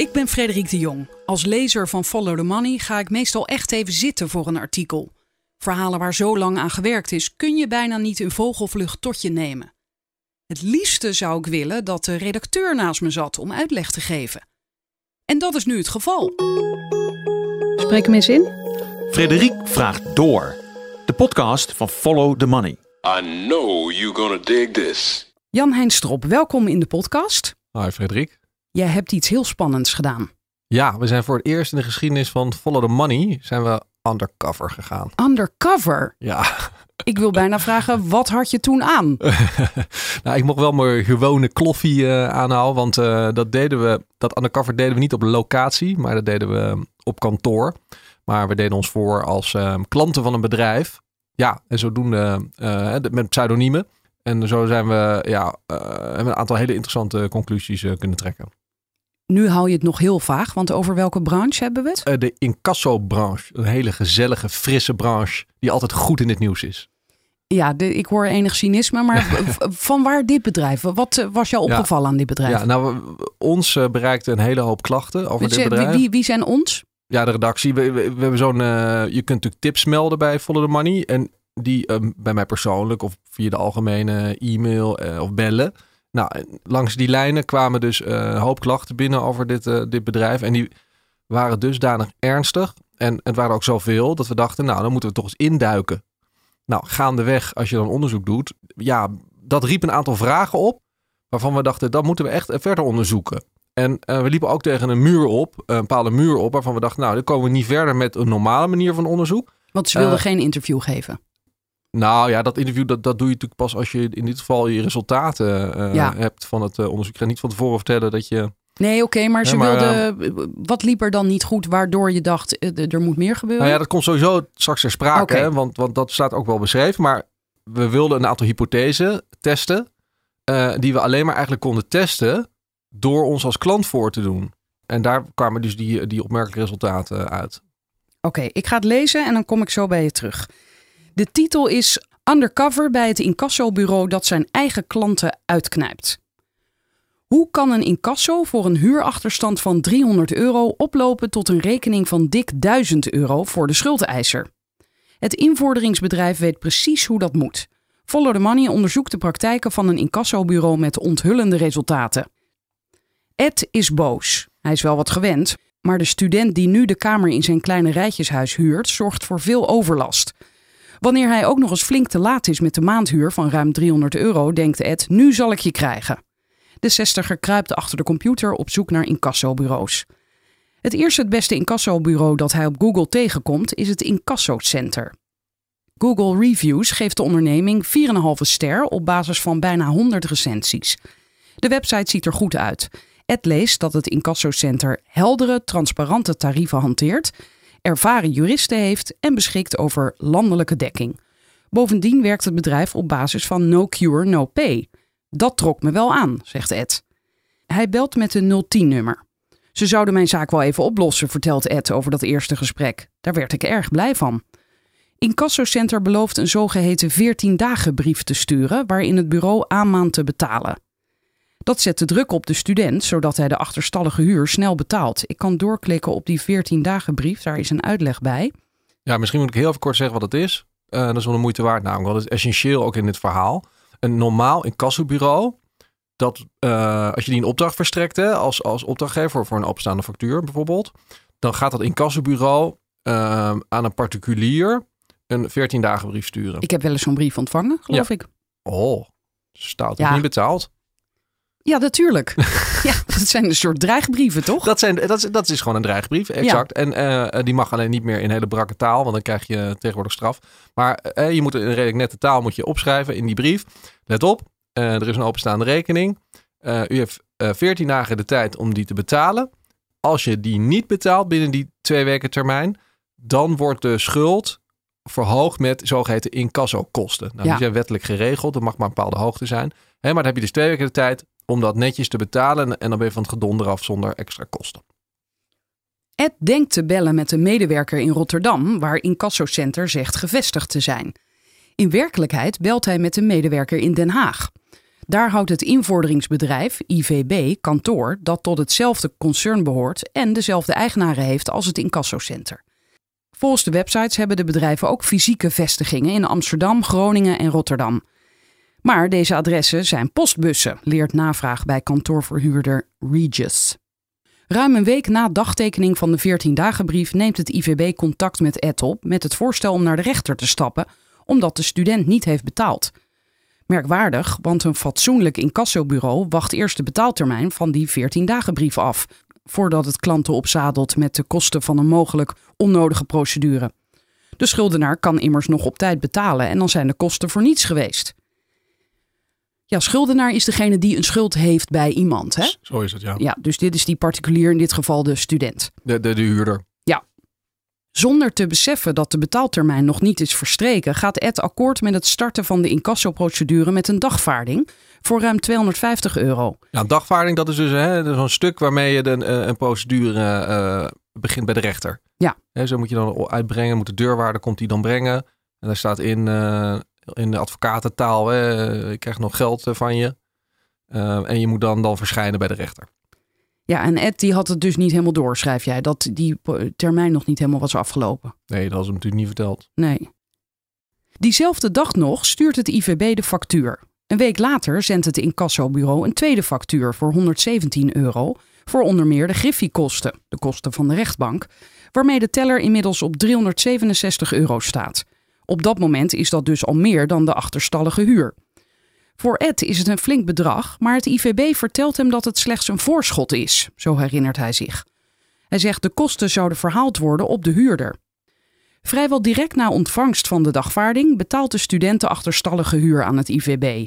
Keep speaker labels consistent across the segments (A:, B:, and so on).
A: Ik ben Frederik de Jong. Als lezer van Follow the Money ga ik meestal echt even zitten voor een artikel. Verhalen waar zo lang aan gewerkt is, kun je bijna niet in vogelvlucht tot je nemen. Het liefste zou ik willen dat de redacteur naast me zat om uitleg te geven. En dat is nu het geval.
B: Spreek hem eens in.
C: Frederik vraagt door. De podcast van Follow the Money.
D: I know you're gonna dig this.
A: Jan Hein Strop, welkom in de podcast.
E: Hi Frederik.
A: Jij hebt iets heel spannends gedaan.
E: Ja, we zijn voor het eerst in de geschiedenis van Follow the Money zijn we undercover gegaan.
A: Undercover.
E: Ja,
A: Ik wil bijna vragen, wat had je toen aan?
E: nou, ik mocht wel mijn gewone kloffie eh, aanhouden, want eh, dat deden we, dat undercover deden we niet op locatie, maar dat deden we op kantoor. Maar we deden ons voor als eh, klanten van een bedrijf. Ja, en zodoende eh, met pseudoniemen. En zo zijn we, ja, eh, een aantal hele interessante conclusies eh, kunnen trekken.
A: Nu hou je het nog heel vaag, want over welke branche hebben we het?
E: Eh, de incasso-branche, een hele gezellige, frisse branche die altijd goed in het nieuws is.
A: Ja, de, ik hoor enig cynisme, maar van waar dit bedrijf? Wat eh, was jou
E: Ja.
A: opgevallen aan dit bedrijf?
E: Ja, nou, ons eh, bereikte een hele hoop klachten over
A: Wie-
E: dit bedrijf.
A: wie, wie zijn ons?
E: Ja, de redactie. We, we, we hebben zo'n. je kunt natuurlijk tips melden bij Follow the Money. En die eh, bij mij persoonlijk of via de algemene e-mail of bellen. Nou, langs die lijnen kwamen dus eh, een hoop klachten binnen over dit, eh, dit bedrijf. En die waren dusdanig ernstig. En het waren ook zoveel dat we dachten, nou, dan moeten we toch eens induiken. Nou, gaandeweg, als je dan onderzoek doet, ja, dat riep een aantal vragen op. Waarvan we dachten, dat moeten we echt verder onderzoeken. En eh, we liepen ook tegen een muur op, een bepaalde muur op, waarvan we dachten, nou, dan komen we niet verder met een normale manier van onderzoek.
A: Want ze wilden
E: Eh,
A: geen interview geven.
E: Nou ja, dat interview, dat, dat doe je natuurlijk pas als je in dit geval je resultaten eh,
A: Ja.
E: hebt van het eh, onderzoek. Ik ga niet van tevoren vertellen dat je...
A: Nee, oké, maar ze
E: maar,
A: wilden. wat liep er dan niet goed waardoor je dacht, eh, er moet meer gebeuren?
E: Nou ja, dat komt sowieso straks ter sprake, hè, want, want dat staat ook wel beschreven. Maar we wilden een aantal hypothesen testen, die we alleen maar eigenlijk konden testen door ons als klant voor te doen. En daar kwamen dus die, die opmerkelijke resultaten uit.
A: Oké, ik ga het lezen en dan kom ik zo bij je terug. De titel is Undercover bij het incassobureau dat zijn eigen klanten uitknijpt. Hoe kan een incasso voor een huurachterstand van 300 euro oplopen tot een rekening van dik 1000 euro voor de schuldeiser? Het invorderingsbedrijf weet precies hoe dat moet. Follow the Money onderzoekt de praktijken van een incassobureau met onthullende resultaten. Ed is boos. Hij is wel wat gewend, maar de student die nu de kamer in zijn kleine rijtjeshuis huurt, zorgt voor veel overlast. Wanneer hij ook nog eens flink te laat is met de maandhuur van ruim 300 euro, denkt Ed: nu zal ik je krijgen. De zestiger kruipt achter de computer op zoek naar incassobureaus. Het eerste het beste incassobureau dat hij op Google tegenkomt is het Incasso Center. Google Reviews geeft de onderneming 4,5 ster op basis van bijna 100 recensies. De website ziet er goed uit. Ed leest dat het incassocenter heldere, transparante tarieven hanteert, ervaren juristen heeft en beschikt over landelijke dekking. Bovendien werkt het bedrijf op basis van no cure, no pay. Dat trok me wel aan, zegt Ed. Hij belt met een 010-nummer. Ze zouden mijn zaak wel even oplossen, vertelt Ed over dat eerste gesprek. Daar werd ik erg blij van. Incassocenter belooft een zogeheten 14-dagen brief te sturen, waarin het bureau aanmaand te betalen. Dat zet de druk op de student, zodat hij de achterstallige huur snel betaalt. Ik kan doorklikken op die 14 dagen brief, daar is een uitleg bij.
E: Ja, misschien moet ik heel even kort zeggen wat het is. Eh, dat is wel de moeite waard namelijk, want het is essentieel ook in dit verhaal. Een normaal incassobureau, dat eh, als je die een opdracht verstrekt hè, als, als opdrachtgever voor een openstaande factuur bijvoorbeeld, dan gaat dat incassobureau eh, aan een particulier een 14 dagen brief sturen.
A: Ik heb wel eens zo'n brief ontvangen, geloof ik.
E: Oh, stout.
A: Ja.
E: Niet betaald.
A: Ja, natuurlijk. ja, dat zijn een soort dreigbrieven, toch?
E: Dat, zijn, dat, is, dat is gewoon een dreigbrief, exact. En eh, die mag alleen niet meer in hele brakke taal, want dan krijg je tegenwoordig straf. Maar eh, je moet in een redelijk nette taal moet je opschrijven in die brief. Let op, eh, er is een openstaande rekening. Eh, u heeft eh 14 dagen de tijd om die te betalen. Als je die niet betaalt binnen die twee weken termijn, dan wordt de schuld verhoogd met zogeheten incassokosten. Nou,
A: Ja.
E: Die zijn wettelijk geregeld, dat mag maar een bepaalde hoogte zijn. Hè, maar dan heb je dus twee weken de tijd om dat netjes te betalen en dan ben je van het gedonder af zonder extra kosten.
A: Ed denkt te bellen met een medewerker in Rotterdam, waar Incassocenter zegt gevestigd te zijn. In werkelijkheid belt hij met een medewerker in Den Haag. Daar houdt het invorderingsbedrijf, IVB, kantoor dat tot hetzelfde concern behoort en dezelfde eigenaren heeft als het incassocenter. Volgens de websites hebben de bedrijven ook fysieke vestigingen in Amsterdam, Groningen en Rotterdam. Maar deze adressen zijn postbussen, leert navraag bij kantoorverhuurder Regis. Ruim een week na dagtekening van de 14-dagenbrief neemt het IVB contact met Ed op met het voorstel om naar de rechter te stappen, omdat de student niet heeft betaald. Merkwaardig, want een fatsoenlijk incassobureau wacht eerst de betaaltermijn van die 14-dagenbrief af, voordat het klanten opzadelt met de kosten van een mogelijk onnodige procedure. De schuldenaar kan immers nog op tijd betalen en dan zijn de kosten voor niets geweest. Ja, schuldenaar is degene die een schuld heeft bij iemand. Hè?
E: Zo is het, ja.
A: Ja, dus dit is die particulier, in dit geval de student.
E: De, de, de huurder.
A: Zonder te beseffen dat de betaaltermijn nog niet is verstreken, gaat Ed akkoord met het starten van de incassoprocedure met een dagvaarding voor ruim 250 euro.
E: Ja, dagvaarding, dat is dus hè, zo'n stuk waarmee je de, een, een procedure eh, begint bij de rechter.
A: Ja.
E: Hè, zo moet je dan uitbrengen, moet de deurwaarder komt die dan brengen. En daar staat in, eh, in de advocatentaal, hè, ik krijg nog geld eh, van je. Uh, en je moet dan, dan verschijnen bij de rechter.
A: Ja, en Ed die had het dus niet helemaal door, schrijf jij, dat die termijn nog niet helemaal was afgelopen.
E: Nee, dat was hem natuurlijk niet verteld.
A: Nee. Diezelfde dag nog stuurt het IVB de factuur. Een week later zendt het incassobureau een tweede factuur voor 117 euro voor onder meer de griffiekosten, de kosten van de rechtbank, waarmee de teller inmiddels op 367 euro staat. Op dat moment is dat dus al meer dan de achterstallige huur. Voor Ed is het een flink bedrag, maar het IVB vertelt hem dat het slechts een voorschot is, zo herinnert hij zich. Hij zegt de kosten zouden verhaald worden op de huurder. Vrijwel direct na ontvangst van de dagvaarding betaalt de student de achterstallige huur aan het IVB.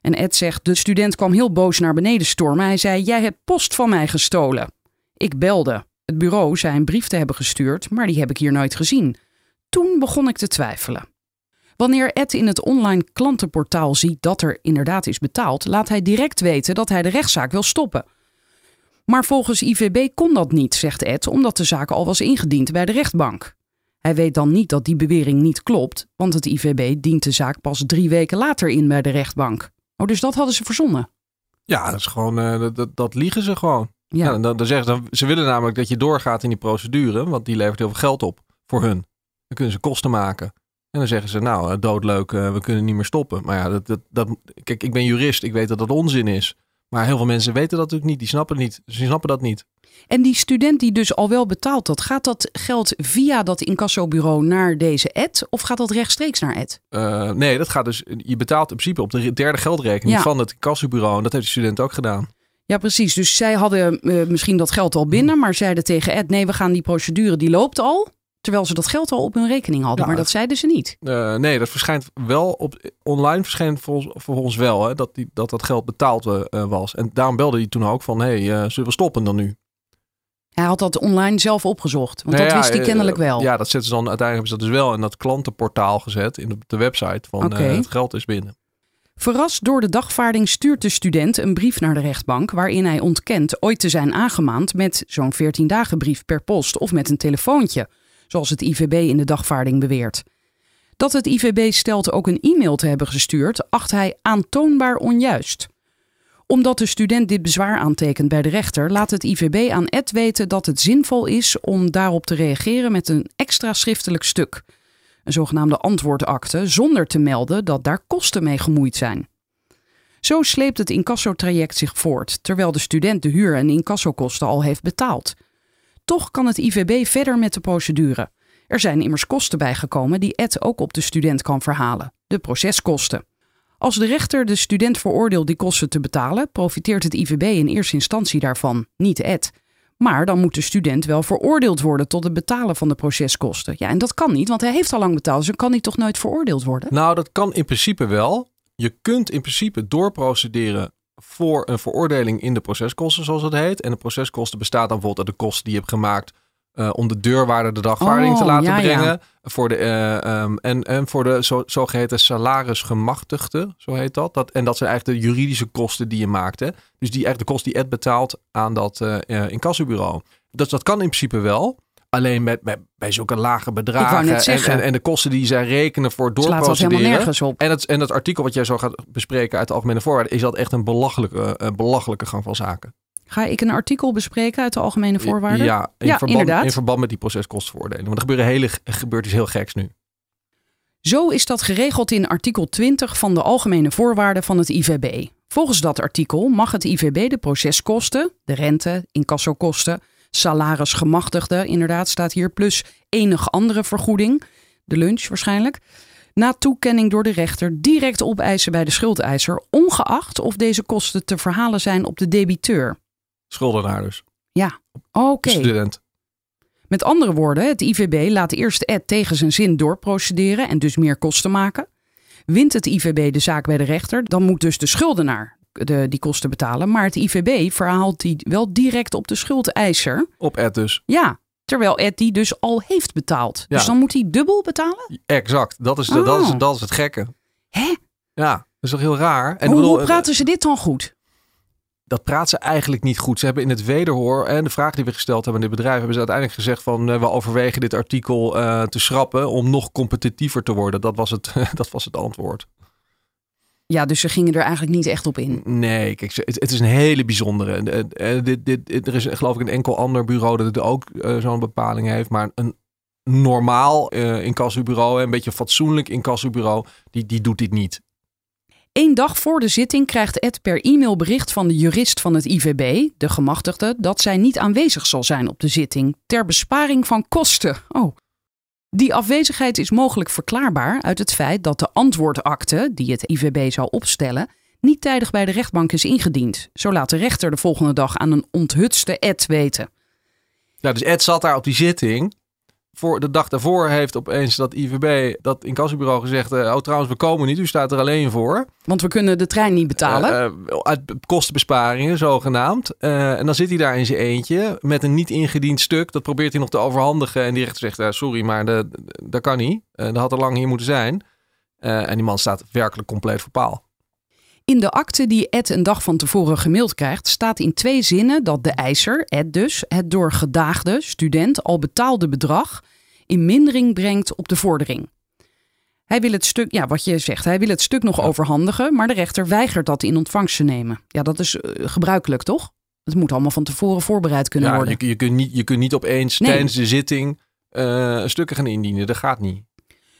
A: En Ed zegt: De student kwam heel boos naar beneden stormen. Hij zei: Jij hebt post van mij gestolen. Ik belde. Het bureau zei een brief te hebben gestuurd, maar die heb ik hier nooit gezien. Toen begon ik te twijfelen. Wanneer Ed in het online klantenportaal ziet dat er inderdaad is betaald, laat hij direct weten dat hij de rechtszaak wil stoppen. Maar volgens IVB kon dat niet, zegt Ed, omdat de zaak al was ingediend bij de rechtbank. Hij weet dan niet dat die bewering niet klopt, want het IVB dient de zaak pas drie weken later in bij de rechtbank. Oh, dus dat hadden ze verzonnen.
E: Ja, dat is gewoon, uh, dat, dat liegen ze gewoon.
A: Ja.
E: Ja, dan, dan zeggen ze, ze willen namelijk dat je doorgaat in die procedure, want die levert heel veel geld op voor hun. Dan kunnen ze kosten maken. En dan zeggen ze, nou, doodleuk, uh, we kunnen niet meer stoppen. Maar ja, dat, dat, dat, kijk, ik ben jurist, ik weet dat dat onzin is. Maar heel veel mensen weten dat natuurlijk niet, die snappen het niet. Ze snappen dat niet.
A: En die student die dus al wel betaalt dat, gaat dat geld via dat incassobureau naar deze Ed of gaat dat rechtstreeks naar Ed?
E: Uh, nee, dat gaat dus, je betaalt in principe op de derde geldrekening
A: Ja.
E: van het incassobureau. En dat heeft de student ook gedaan.
A: Ja, precies. Dus zij hadden eh, misschien dat geld al binnen, maar zeiden tegen Ed: nee, we gaan die procedure, die loopt al. Terwijl ze dat geld al op hun rekening hadden,
E: Ja.
A: maar dat zeiden ze niet.
E: Uh, nee, dat verschijnt wel op online verschijnt volgens, volgens wel hè, dat, die, dat dat geld betaald uh, was. En daarom belde hij toen ook van, hé, hey, uh, zullen we stoppen dan nu?
A: Hij had dat online zelf opgezocht, want
E: Nou
A: dat
E: ja,
A: wist hij
E: eh,
A: kennelijk wel.
E: Ja, dat zetten ze dan uiteindelijk hebben ze dat dus wel in dat klantenportaal gezet, in de, de website van eh, het geld is binnen.
A: Verrast door de dagvaarding stuurt de student een brief naar de rechtbank waarin hij ontkent ooit te zijn aangemaand met zo'n 14 dagen brief per post of met een telefoontje, zoals het IVB in de dagvaarding beweert. Dat het IVB stelt ook een e-mail te hebben gestuurd, acht hij aantoonbaar onjuist. Omdat de student dit bezwaar aantekent bij de rechter, laat het IVB aan Ed weten dat het zinvol is om daarop te reageren met een extra schriftelijk stuk. Een zogenaamde antwoordakte, zonder te melden dat daar kosten mee gemoeid zijn. Zo sleept het incassotraject zich voort, terwijl de student de huur en incassokosten al heeft betaald. Toch kan het IVB verder met de procedure. Er zijn immers kosten bijgekomen die Ed ook op de student kan verhalen: de proceskosten. Als de rechter de student veroordeelt die kosten te betalen, profiteert het IVB in eerste instantie daarvan, niet Ed. Maar dan moet de student wel veroordeeld worden tot het betalen van de proceskosten. Ja, en dat kan niet, want hij heeft al lang betaald, dus dan kan hij toch nooit veroordeeld worden?
E: Nou, dat kan in principe wel. Je kunt in principe doorprocederen voor een veroordeling in de proceskosten, zoals het heet. En de proceskosten bestaat dan bijvoorbeeld uit de kosten die je hebt gemaakt uh, om de deurwaarder de dagvaarding
A: Oh,
E: te laten
A: ja, ja.
E: brengen. Voor de, uh, um, en, en voor de zo, zogeheten salarisgemachtigde, zo heet dat. dat. En dat zijn eigenlijk de juridische kosten die je maakt. Hè? Dus die eigenlijk de kosten die Ed betaalt aan dat uh, incassobureau. Dus dat kan in principe wel. Alleen met, met, bij zulke lage bedragen en,
A: zeggen.
E: en, en de kosten die zij rekenen voor
A: dat
E: doorprocederen.
A: nergens op.
E: En het, en het artikel wat jij zo gaat bespreken uit de algemene voorwaarden, is dat echt een belachelijke, eh, belachelijke gang van zaken.
A: Ga ik een artikel bespreken uit de algemene voorwaarden?
E: Ja, in,
A: Ja,
E: verband,
A: inderdaad.
E: in verband met die proceskostenvoordelen. Want er gebeuren hele, gebeurt iets heel geks nu.
A: Zo is dat geregeld in artikel 20 van de Algemene Voorwaarden van het IVB. Volgens dat artikel mag het IVB de proceskosten, de rente, incassokosten, salarisgemachtigde, inderdaad staat hier, plus enige andere vergoeding, de lunch waarschijnlijk, na toekenning door de rechter direct opeisen bij de schuldeiser, ongeacht of deze kosten te verhalen zijn op de debiteur.
E: Schuldenaar dus.
A: Oké.
E: Student.
A: Met andere woorden, het IVB laat eerst Ed tegen zijn zin doorprocederen en dus meer kosten maken. Wint het IVB de zaak bij de rechter, dan moet dus de schuldenaar de, die kosten betalen. Maar het IVB verhaalt die wel direct op de schuldeiser.
E: Op Ed dus.
A: Ja, terwijl Ed die dus al heeft betaald. Dus dan moet hij dubbel betalen?
E: Exact. Dat is, de, dat is,
A: Oh.
E: dat is het gekke.
A: Hè?
E: Ja, dat is toch heel raar. En
A: hoe,
E: bedoel,
A: hoe praten ze dit dan goed?
E: dat praat ze eigenlijk niet goed. Ze hebben in het wederhoor en de vraag die we gesteld hebben aan dit bedrijf, hebben ze uiteindelijk gezegd van eh, we overwegen dit artikel eh, te schrappen om nog competitiever te worden. Dat was het, dat was het antwoord.
A: Ja, dus ze gingen er eigenlijk niet echt op in.
E: Nee, kijk, het, het is een hele bijzondere. Dit, dit, dit- er is geloof ik een enkel ander bureau dat het ook eh, zo'n bepaling heeft, maar een normaal eh incassobureau, een beetje fatsoenlijk incassobureau, die, die doet dit niet.
A: Eén dag voor de zitting krijgt Ed per e-mail bericht van de jurist van het IVB, de gemachtigde, dat zij niet aanwezig zal zijn op de zitting ter besparing van kosten. Oh. Die afwezigheid is mogelijk verklaarbaar uit het feit dat de antwoordakte die het IVB zou opstellen niet tijdig bij de rechtbank is ingediend. Zo laat de rechter de volgende dag aan een onthutste Ed weten.
E: Ja, dus Ed zat daar op die zitting. Voor de dag daarvoor heeft opeens dat IVB, dat incassobureau gezegd... eh, oh trouwens, we komen niet, u staat er alleen voor.
A: Want we kunnen de trein niet betalen.
E: Eh, uit kostenbesparingen, zogenaamd. En dan zit hij daar in zijn eentje met een niet ingediend stuk. Dat probeert hij nog te overhandigen. En die rechter zegt, sorry, maar de- de- dat kan niet. Dat had er lang hier moeten zijn. En die man staat werkelijk compleet voor paal.
A: In de akte die Ed een dag van tevoren gemaild krijgt, staat in twee zinnen dat de eiser, Ed dus, het door gedaagde, student, al betaalde bedrag in mindering brengt op de vordering. Hij wil het stuk, ja, wat je zegt, hij wil het stuk nog overhandigen, maar de rechter weigert dat in ontvangst te nemen. Ja, dat is eh, gebruikelijk, toch? Het moet allemaal van tevoren voorbereid kunnen
E: Ja,
A: worden.
E: je, je, kunt niet, je kunt niet opeens
A: Nee.
E: tijdens de zitting eh, stukken gaan indienen. Dat gaat niet.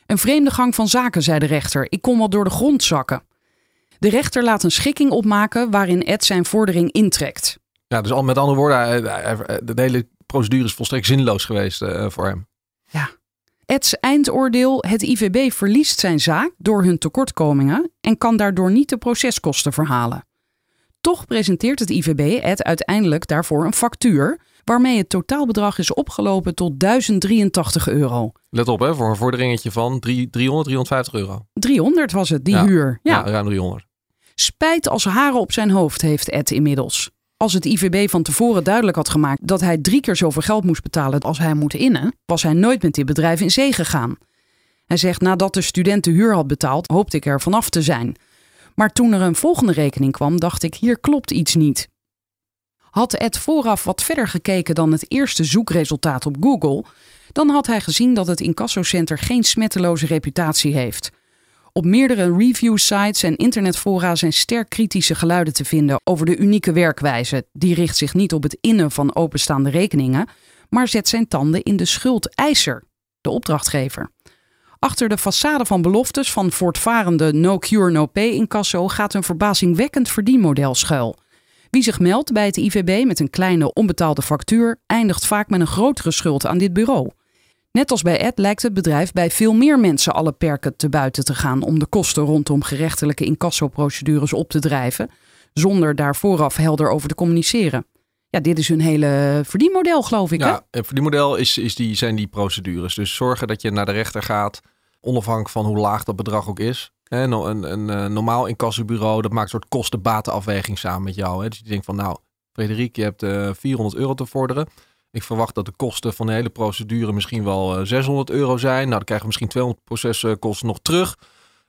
A: Een vreemde gang van zaken, zei de rechter. Ik kon wel door de grond zakken. De rechter laat een schikking opmaken waarin Ed zijn vordering intrekt.
E: Ja, dus al met andere woorden, de hele procedure is volstrekt zinloos geweest eh, voor hem.
A: Eds eindoordeel: het IVB verliest zijn zaak door hun tekortkomingen en kan daardoor niet de proceskosten verhalen. Toch presenteert het IVB Ed uiteindelijk daarvoor een factuur, waarmee het totaalbedrag is opgelopen tot 1083 euro.
E: Let op, hè, voor een vorderingetje van drie- 300, 350 euro.
A: 300 was het, die
E: Ja.
A: huur.
E: Ja,
A: Ja.
E: ruim 300.
A: Spijt als haren op zijn hoofd heeft Ed inmiddels. Als het IVB van tevoren duidelijk had gemaakt dat hij drie keer zoveel geld moest betalen als hij moet innen, was hij nooit met dit bedrijf in zee gegaan. Hij zegt nadat de student de huur had betaald, hoopte ik er vanaf te zijn. Maar toen er een volgende rekening kwam, dacht ik hier klopt iets niet. Had Ed vooraf wat verder gekeken dan het eerste zoekresultaat op Google, dan had hij gezien dat het incassocenter geen smetteloze reputatie heeft. Op meerdere review-sites en internetfora zijn sterk kritische geluiden te vinden over de unieke werkwijze. Die richt zich niet op het innen van openstaande rekeningen, maar zet zijn tanden in de schuldeiser, de opdrachtgever. Achter de façade van beloftes van voortvarende no cure no pay incasso gaat een verbazingwekkend verdienmodel schuil. Wie zich meldt bij het IVB met een kleine onbetaalde factuur, eindigt vaak met een grotere schuld aan dit bureau. Net als bij Ed lijkt het bedrijf bij veel meer mensen alle perken te buiten te gaan om de kosten rondom gerechtelijke incassoprocedures op te drijven, zonder daar vooraf helder over te communiceren. Ja, dit is hun hele verdienmodel, geloof ik.
E: Ja, en voor die model is, is die, zijn die procedures. Dus zorgen dat je naar de rechter gaat, onafhankelijk van hoe laag dat bedrag ook is. No- een, een, eh, normaal incassobureau, dat maakt een soort kosten-batenafweging samen met jou. Hè. Dus je denkt van, nou, Frederik, je hebt eh 400 euro te vorderen. Ik verwacht dat de kosten van de hele procedure misschien wel eh, 600 euro zijn. Nou, dan krijgen we misschien 200 proceskosten nog terug.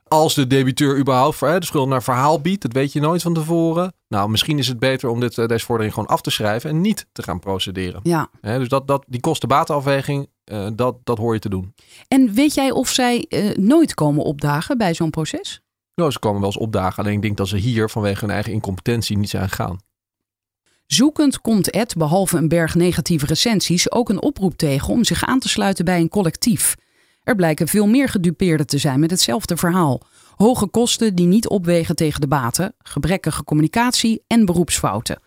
E: als de debiteur überhaupt de schuld naar verhaal biedt, dat weet je nooit van tevoren. Nou, misschien is het beter om dit, eh, deze vordering gewoon af te schrijven en niet te gaan procederen.
A: Ja.
E: Dus dat, dat, die kosten-batenafweging, eh, dat, dat hoor je te doen.
A: En weet jij of zij eh, nooit komen opdagen bij zo'n proces?
E: Nou, ze komen wel eens opdagen. Alleen ik denk dat ze hier vanwege hun eigen incompetentie niet zijn gegaan.
A: Zoekend komt Ed, behalve een berg negatieve recensies, ook een oproep tegen om zich aan te sluiten bij een collectief. Er blijken veel meer gedupeerden te zijn met hetzelfde verhaal. Hoge kosten die niet opwegen tegen de baten, gebrekkige communicatie en beroepsfouten.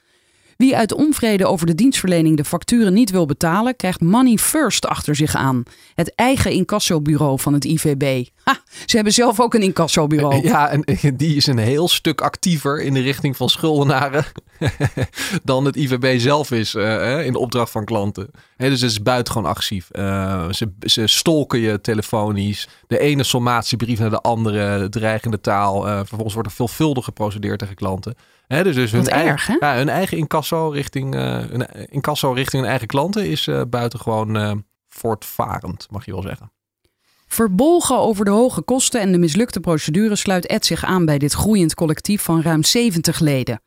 A: Wie uit onvrede over de dienstverlening de facturen niet wil betalen, krijgt Money First achter zich aan. Het eigen incassobureau van het IVB. Ha, ze hebben zelf ook een incassobureau.
E: Ja, en die is een heel stuk actiever in de richting van schuldenaren dan het IVB zelf is uh, in de opdracht van klanten. Dus het is buitengewoon actief. Uh, ze, ze stolken je telefonisch. De ene sommatiebrief naar de andere, dreigende taal. Uh, vervolgens wordt er veelvuldig geprocedeerd tegen klanten. He, dus dus hun, eigen,
A: erg, hè?
E: ja, hun eigen incasso richting, hun incasso richting hun eigen klanten is buitengewoon voortvarend, mag je wel zeggen.
A: Verbolgen over de hoge kosten en de mislukte procedure sluit Ed zich aan bij dit groeiend collectief van ruim 70 leden.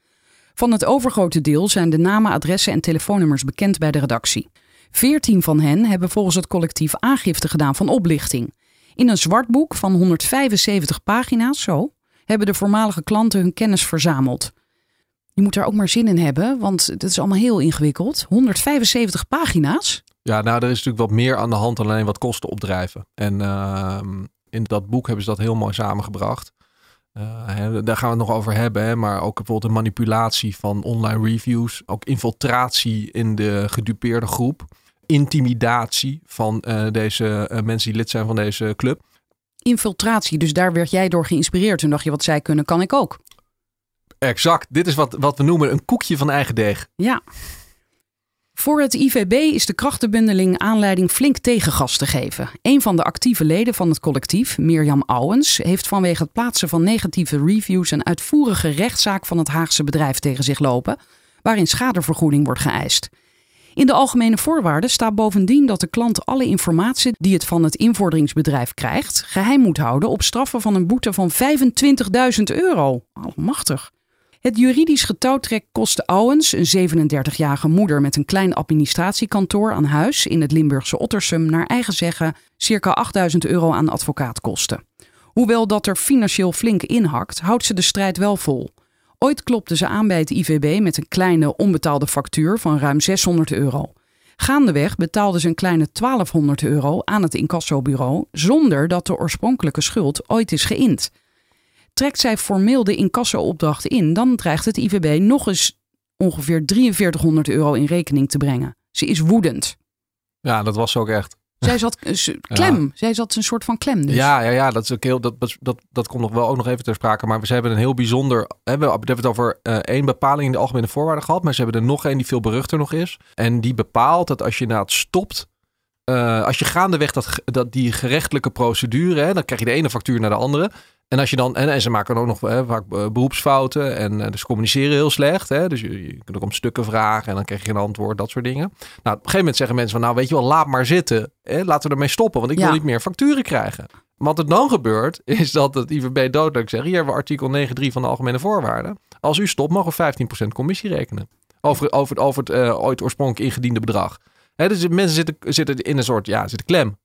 A: Van het overgrote deel zijn de namen, adressen en telefoonnummers bekend bij de redactie. Veertien van hen hebben volgens het collectief aangifte gedaan van oplichting. In een zwartboek van 175 pagina's, zo, hebben de voormalige klanten hun kennis verzameld. Je moet daar ook maar zin in hebben, want het is allemaal heel ingewikkeld. 175 pagina's?
E: Ja, nou, er is natuurlijk wat meer aan de hand dan alleen wat kosten opdrijven. En uh, in dat boek hebben ze dat heel mooi samengebracht. Uh, hè, daar gaan we het nog over hebben, hè, maar ook bijvoorbeeld de manipulatie van online reviews. Ook infiltratie in de gedupeerde groep. Intimidatie van uh, deze uh, mensen die lid zijn van deze club.
A: Infiltratie, dus daar werd jij door geïnspireerd. Toen dacht je, wat zij kunnen, kan ik ook.
E: Exact, dit is wat, wat we noemen een koekje van eigen deeg.
A: Ja. Voor het IVB is de krachtenbundeling aanleiding flink tegengas te geven. Een van de actieve leden van het collectief, Mirjam Ouwens, heeft vanwege het plaatsen van negatieve reviews een uitvoerige rechtszaak van het Haagse bedrijf tegen zich lopen, waarin schadevergoeding wordt geëist. In de algemene voorwaarden staat bovendien dat de klant alle informatie die het van het invorderingsbedrijf krijgt, geheim moet houden op straffen van een boete van 25.000 euro. Almachtig. Het juridisch getouwtrek kostte Owens, een 37-jarige moeder met een klein administratiekantoor aan huis in het Limburgse Ottersum, naar eigen zeggen circa 8000 euro aan advocaatkosten. Hoewel dat er financieel flink inhakt, houdt ze de strijd wel vol. Ooit klopte ze aan bij het IVB met een kleine onbetaalde factuur van ruim 600 euro. Gaandeweg betaalde ze een kleine 1200 euro aan het incassobureau zonder dat de oorspronkelijke schuld ooit is geïnd. Trekt zij formeel de incasso-opdracht in, dan dreigt het IVB nog eens ongeveer 4300 euro in rekening te brengen. Ze is woedend.
E: Ja, dat was ze ook echt.
A: Zij zat klem. Ja. Zij zat een soort van klem. Dus.
E: Ja, ja, ja, dat is ook heel. Dat, dat, dat komt nog wel ook nog even ter sprake. Maar ze hebben een heel bijzonder. Hè, we hebben het over uh, één bepaling in de algemene voorwaarden gehad. Maar ze hebben er nog één die veel beruchter nog is. En die bepaalt dat als je na het stopt. Uh, als je gaandeweg dat, dat die gerechtelijke procedure. Hè, dan krijg je de ene factuur naar de andere. En als je dan, en, en ze maken ook nog hè, vaak beroepsfouten en uh, dus communiceren heel slecht. Hè, dus je, je kunt ook om stukken vragen en dan krijg je een antwoord, dat soort dingen. Nou, op een gegeven moment zeggen mensen van, nou weet je wel, laat maar zitten. Hè, laten we ermee stoppen, want ik
A: Ja.
E: wil niet meer facturen krijgen. Wat er dan gebeurt, is dat het IVB doodelijk zegt, hier hebben we artikel 9.3 van de Algemene Voorwaarden. Als u stopt, mogen we 15% commissie rekenen. Over, over, over het uh, ooit oorspronkelijk ingediende bedrag. Dus mensen zitten, zitten in een soort, ja, zitten klem.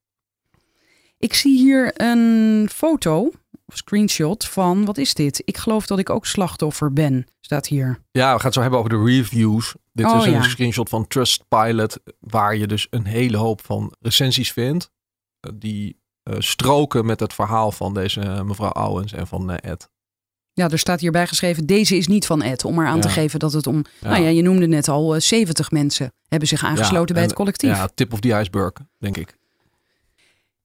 A: Ik zie hier een foto, screenshot van, wat is dit? Ik geloof dat ik ook slachtoffer ben, staat hier.
E: Ja, we gaan het zo hebben over de reviews. Dit
A: Oh,
E: is een
A: ja.
E: screenshot van Trustpilot, waar je dus een hele hoop van recensies vindt. eh, Die eh, stroken met het verhaal van deze eh, mevrouw Owens en van Ed.
A: Ja, er staat hierbij geschreven, deze is niet van Ed. Om maar aan te geven dat het om,
E: Ja.
A: nou ja, je noemde net al, eh, 70 mensen hebben zich aangesloten bij het collectief.
E: Ja, tip of the iceberg, denk ik.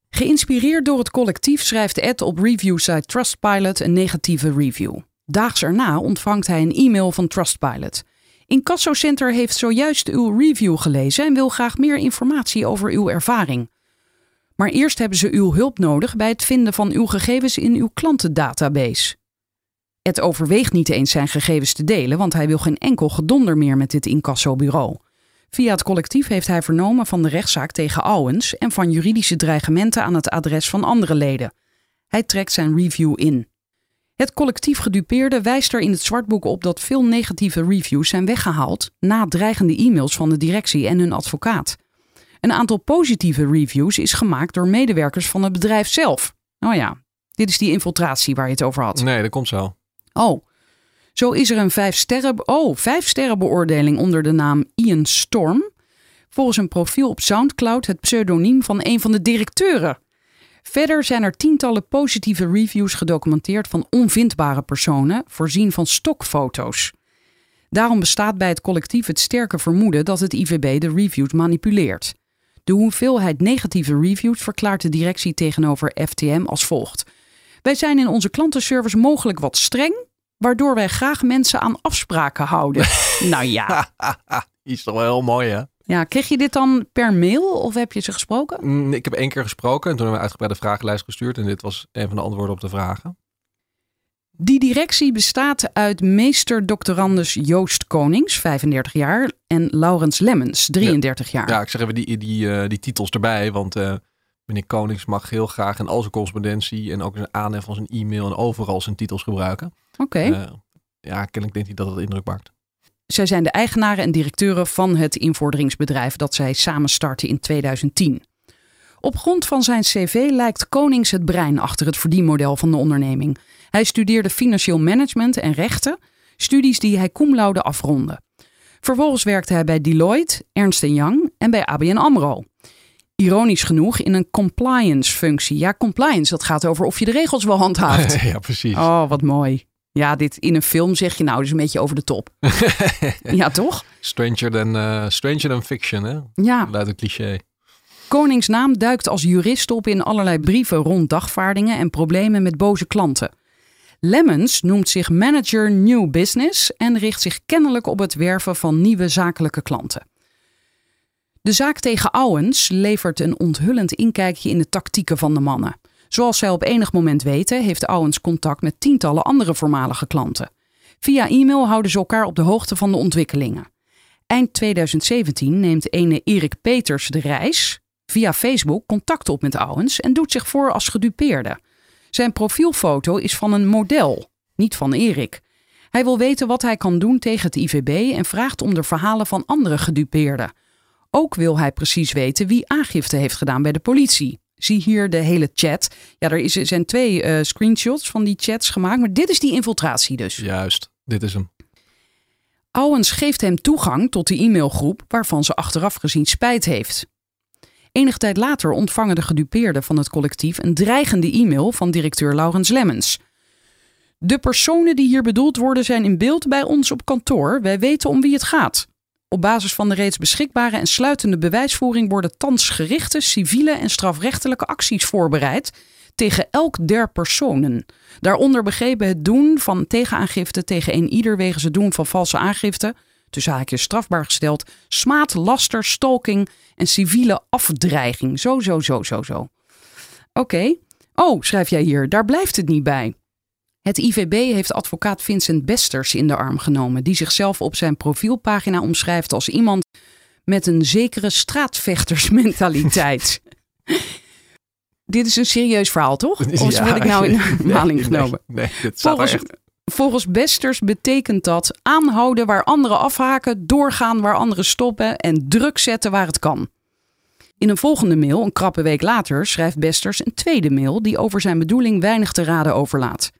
A: Geïnspireerd door het collectief schrijft Ed op reviewsite Trustpilot een negatieve review. Daags erna ontvangt hij een e-mail van Trustpilot. Incasso Center heeft zojuist uw review gelezen en wil graag meer informatie over uw ervaring. Maar eerst hebben ze uw hulp nodig bij het vinden van uw gegevens in uw klantendatabase. Ed overweegt niet eens zijn gegevens te delen, want hij wil geen enkel gedonder meer met dit incassobureau. Via het collectief heeft hij vernomen van de rechtszaak tegen Owens en van juridische dreigementen aan het adres van andere leden. Hij trekt zijn review in. Het collectief gedupeerde wijst er in het zwartboek op dat veel negatieve reviews zijn weggehaald na dreigende e-mails van de directie en hun advocaat. Een aantal positieve reviews is gemaakt door medewerkers van het bedrijf zelf. Oh ja, dit is die infiltratie waar je het over had.
E: Nee, dat komt zo.
A: Oh, zo is er een vijf sterren, oh, vijf beoordeling onder de naam Ian Storm. Volgens een profiel op Soundcloud het pseudoniem van een van de directeuren. Verder zijn er tientallen positieve reviews gedocumenteerd van onvindbare personen, voorzien van stokfoto's. Daarom bestaat bij het collectief het sterke vermoeden dat het IVB de reviews manipuleert. De hoeveelheid negatieve reviews verklaart de directie tegenover FTM als volgt. Wij zijn in onze klantenservice mogelijk wat streng, waardoor wij graag mensen aan afspraken houden. nou ja.
E: Is toch wel heel mooi, hè?
A: ja, kreeg je dit dan per mail of heb je ze gesproken?
E: Mm, Ik heb één keer gesproken en toen hebben we een uitgebreide vragenlijst gestuurd. En dit was een van de antwoorden op de vragen.
A: Die directie bestaat uit meester doctorandus Joost Konings, 35 jaar, en Laurens Lemmens, 33 jaar.
E: Ja, ik zeg even die, die, eh, die titels erbij, want eh, meneer Konings mag heel graag in al zijn correspondentie en ook in zijn aanhef van zijn e-mail en overal zijn titels gebruiken.
A: Oké.
E: Eh, ja, kennelijk denkt hij dat het indruk maakt.
A: Zij zijn de eigenaren en directeuren van het invorderingsbedrijf dat zij samen startten in 2010. Op grond van zijn cv lijkt Konings het brein achter het verdienmodel van de onderneming. Hij studeerde financieel management en rechten, studies die hij cum laude afronde. Vervolgens werkte hij bij Deloitte, Ernst Young en bij ABN AMRO. Ironisch genoeg in een compliance functie. Ja, compliance, dat gaat over of je de regels wel handhaaft.
E: ja, precies.
A: Oh, wat mooi. Ja, dit in een film zeg je nou, dus een beetje over de top. ja, toch?
E: Stranger than, eh, stranger than fiction, hè?
A: Ja.
E: Luidt een cliché.
A: Konings naam duikt als jurist op in allerlei brieven rond dagvaardingen en problemen met boze klanten. Lemmens noemt zich manager New Business en richt zich kennelijk op het werven van nieuwe zakelijke klanten. De zaak tegen Owens levert een onthullend inkijkje in de tactieken van de mannen. Zoals zij op enig moment weten, heeft Owens contact met tientallen andere voormalige klanten. Via e-mail houden ze elkaar op de hoogte van de ontwikkelingen. Eind 2017 neemt ene Erik Peters de reis via Facebook contact op met Owens en doet zich voor als gedupeerde. Zijn profielfoto is van een model, niet van Erik. Hij wil weten wat hij kan doen tegen het IVB en vraagt om de verhalen van andere gedupeerden. Ook wil hij precies weten wie aangifte heeft gedaan bij de politie. Zie hier de hele chat. Ja, er is- zijn twee eh, screenshots van die chats gemaakt, maar dit is die infiltratie dus.
E: Juist, dit is hem.
A: Owens geeft hem toegang tot de e-mailgroep waarvan ze achteraf gezien spijt heeft. Enige tijd later ontvangen de gedupeerden van het collectief een dreigende e-mail van directeur Laurens Lemmens. De personen die hier bedoeld worden zijn in beeld bij ons op kantoor. Wij weten om wie het gaat. Op basis van de reeds beschikbare en sluitende bewijsvoering worden thans gerichte civiele en strafrechtelijke acties voorbereid tegen elk der personen. Daaronder begrepen het doen van tegenaangifte tegen een ieder wegens het doen van valse aangifte, tussen haakjes strafbaar gesteld, smaad, laster, stalking en civiele afdreiging. Zo, zo, zo, zo, zo. Oké. Oh, schrijf jij hier, daar blijft het niet bij. Het IVB heeft advocaat Vincent Besters in de arm genomen, die zichzelf op zijn profielpagina omschrijft als iemand met een zekere straatvechtersmentaliteit. Dit is een serieus verhaal, toch? Of
E: Ja,
A: word ik nou in
E: nee,
A: maling
E: nee,
A: genomen?
E: Nee, dit
A: Volgens,
E: echt.
A: volgens Besters betekent dat aanhouden waar anderen afhaken, doorgaan waar anderen stoppen en druk zetten waar het kan. In een volgende mail, een krappe week later, schrijft Besters een tweede mail die over zijn bedoeling weinig te raden overlaat.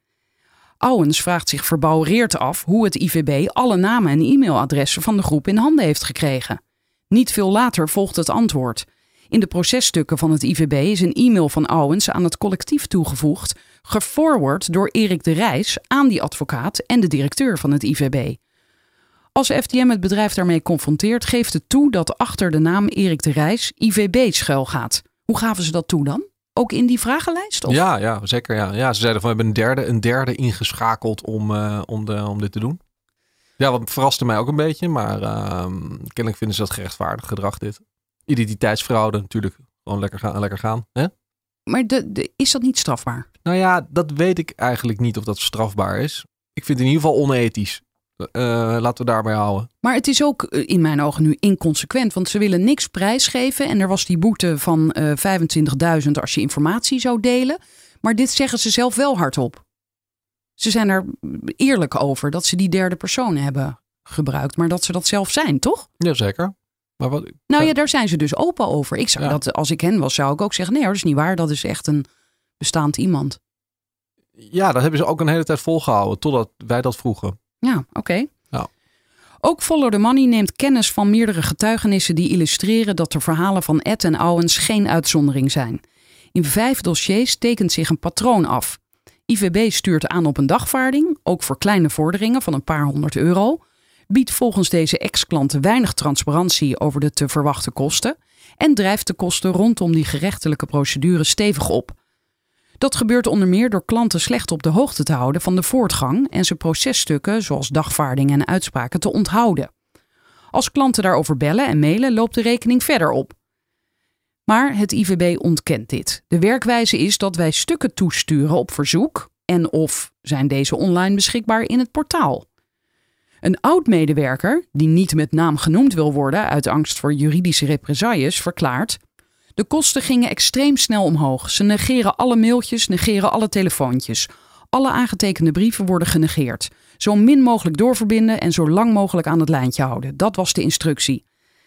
A: Owens vraagt zich verbouwereerd af hoe het IVB alle namen en e-mailadressen van de groep in handen heeft gekregen. Niet veel later volgt het antwoord. In de processtukken van het IVB is een e-mail van Owens aan het collectief toegevoegd, geforward door Erik de Rijs aan die advocaat en de directeur van het IVB. Als FTM het bedrijf daarmee confronteert, geeft het toe dat achter de naam Erik de Rijs IVB schuilgaat. Hoe gaven ze dat toe dan? Ook in die vragenlijst? Of?
E: Ja, ja, zeker. Ja. ja, ze zeiden van we hebben een derde, een derde ingeschakeld om, eh, om, de, om dit te doen. Ja, wat verraste mij ook een beetje, maar ehm, kennelijk vinden ze dat gerechtvaardigd gedrag dit. Identiteitsfraude natuurlijk gewoon lekker gaan. Lekker gaan hè?
A: Maar de, de, is dat niet strafbaar?
E: Nou ja, dat weet ik eigenlijk niet of dat strafbaar is. Ik vind het in ieder geval onethisch. Eh, laten we daarbij houden.
A: Maar het is ook eh, in mijn ogen nu inconsequent, want ze willen niks prijsgeven. En er was die boete van eh 25.000 als je informatie zou delen. Maar dit zeggen ze zelf wel hardop. Ze zijn er eerlijk over dat ze die derde persoon hebben gebruikt, maar dat ze dat zelf zijn, toch?
E: Jazeker. Maar wat,
A: Nou ja, daar zijn ze dus open over. Ik zou
E: Ja.
A: dat, als ik hen was, zou ik ook zeggen: nee, dat is niet waar. Dat is echt een bestaand iemand.
E: ja, dat hebben ze ook een hele tijd volgehouden totdat wij dat vroegen.
A: Ja, oké.
E: Ja.
A: Ook Follow the Money neemt kennis van meerdere getuigenissen die illustreren dat de verhalen van Ed en Owens geen uitzondering zijn. In vijf dossiers tekent zich een patroon af. IVB stuurt aan op een dagvaarding, ook voor kleine vorderingen van een paar honderd euro. Biedt volgens deze ex-klanten weinig transparantie over de te verwachten kosten. En drijft de kosten rondom die gerechtelijke procedure stevig op. Dat gebeurt onder meer door klanten slecht op de hoogte te houden van de voortgang en ze processtukken, zoals dagvaardingen en uitspraken, te onthouden. Als klanten daarover bellen en mailen, loopt de rekening verder op. Maar het IVB ontkent dit. De werkwijze is dat wij stukken toesturen op verzoek en of zijn deze online beschikbaar in het portaal. Een oud-medewerker, die niet met naam genoemd wil worden uit angst voor juridische represailles, verklaart: De kosten gingen extreem snel omhoog. Ze negeren alle mailtjes, negeren alle telefoontjes. Alle aangetekende brieven worden genegeerd. Zo min mogelijk doorverbinden en zo lang mogelijk aan het lijntje houden. Dat was de instructie.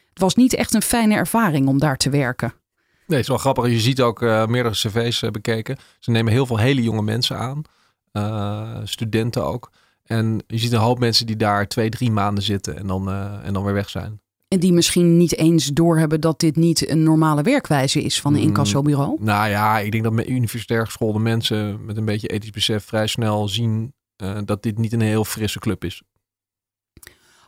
A: Het was niet echt een fijne ervaring om daar te werken.
E: Nee, het is wel grappig. Je ziet ook eh, meerdere cv's eh, bekeken. Ze nemen heel veel hele jonge mensen aan. Eh, studenten ook. En je ziet een hoop mensen die daar twee, drie maanden zitten en dan, en dan weer weg zijn.
A: En die misschien niet eens doorhebben dat dit niet een normale werkwijze is van een
E: Mm.
A: incassobureau.
E: Nou ja, ik denk dat met universitair geschoolde mensen met een beetje ethisch besef vrij snel zien eh, dat dit niet een heel frisse club is.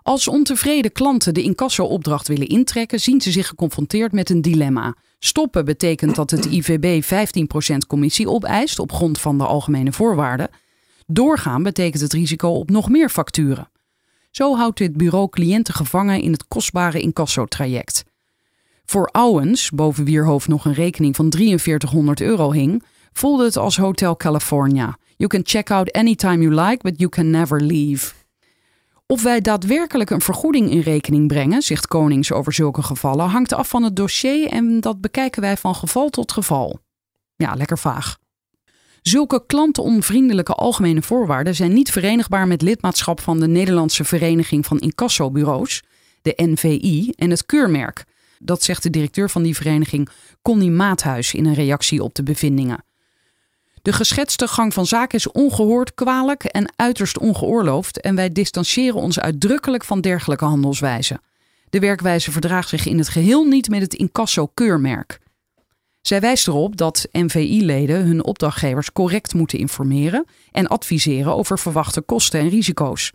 A: Als ontevreden klanten de incasso-opdracht willen intrekken, zien ze zich geconfronteerd met een dilemma. Stoppen betekent dat het IVB 15% commissie opeist op grond van de algemene voorwaarden. Doorgaan betekent het risico op nog meer facturen. Zo houdt dit bureau cliënten gevangen in het kostbare incasso-traject. Voor Owens, boven wier hoofd nog een rekening van 4300 euro hing, voelde het als Hotel California. You can check out anytime you like, but you can never leave. Of wij daadwerkelijk een vergoeding in rekening brengen, zegt Konings over zulke gevallen, hangt af van het dossier en dat bekijken wij van geval tot geval. Ja, lekker vaag. Zulke klantenonvriendelijke algemene voorwaarden zijn niet verenigbaar met lidmaatschap van de Nederlandse Vereniging van Incassobureaus, de NVI, en het keurmerk. Dat zegt de directeur van die vereniging, Connie Maathuis, in een reactie op de bevindingen. De geschetste gang van zaken is ongehoord, kwalijk en uiterst ongeoorloofd en wij distancieren ons uitdrukkelijk van dergelijke handelswijzen. De werkwijze verdraagt zich in het geheel niet met het incasso-keurmerk. Zij wijst erop dat NVI-leden hun opdrachtgevers correct moeten informeren en adviseren over verwachte kosten en risico's.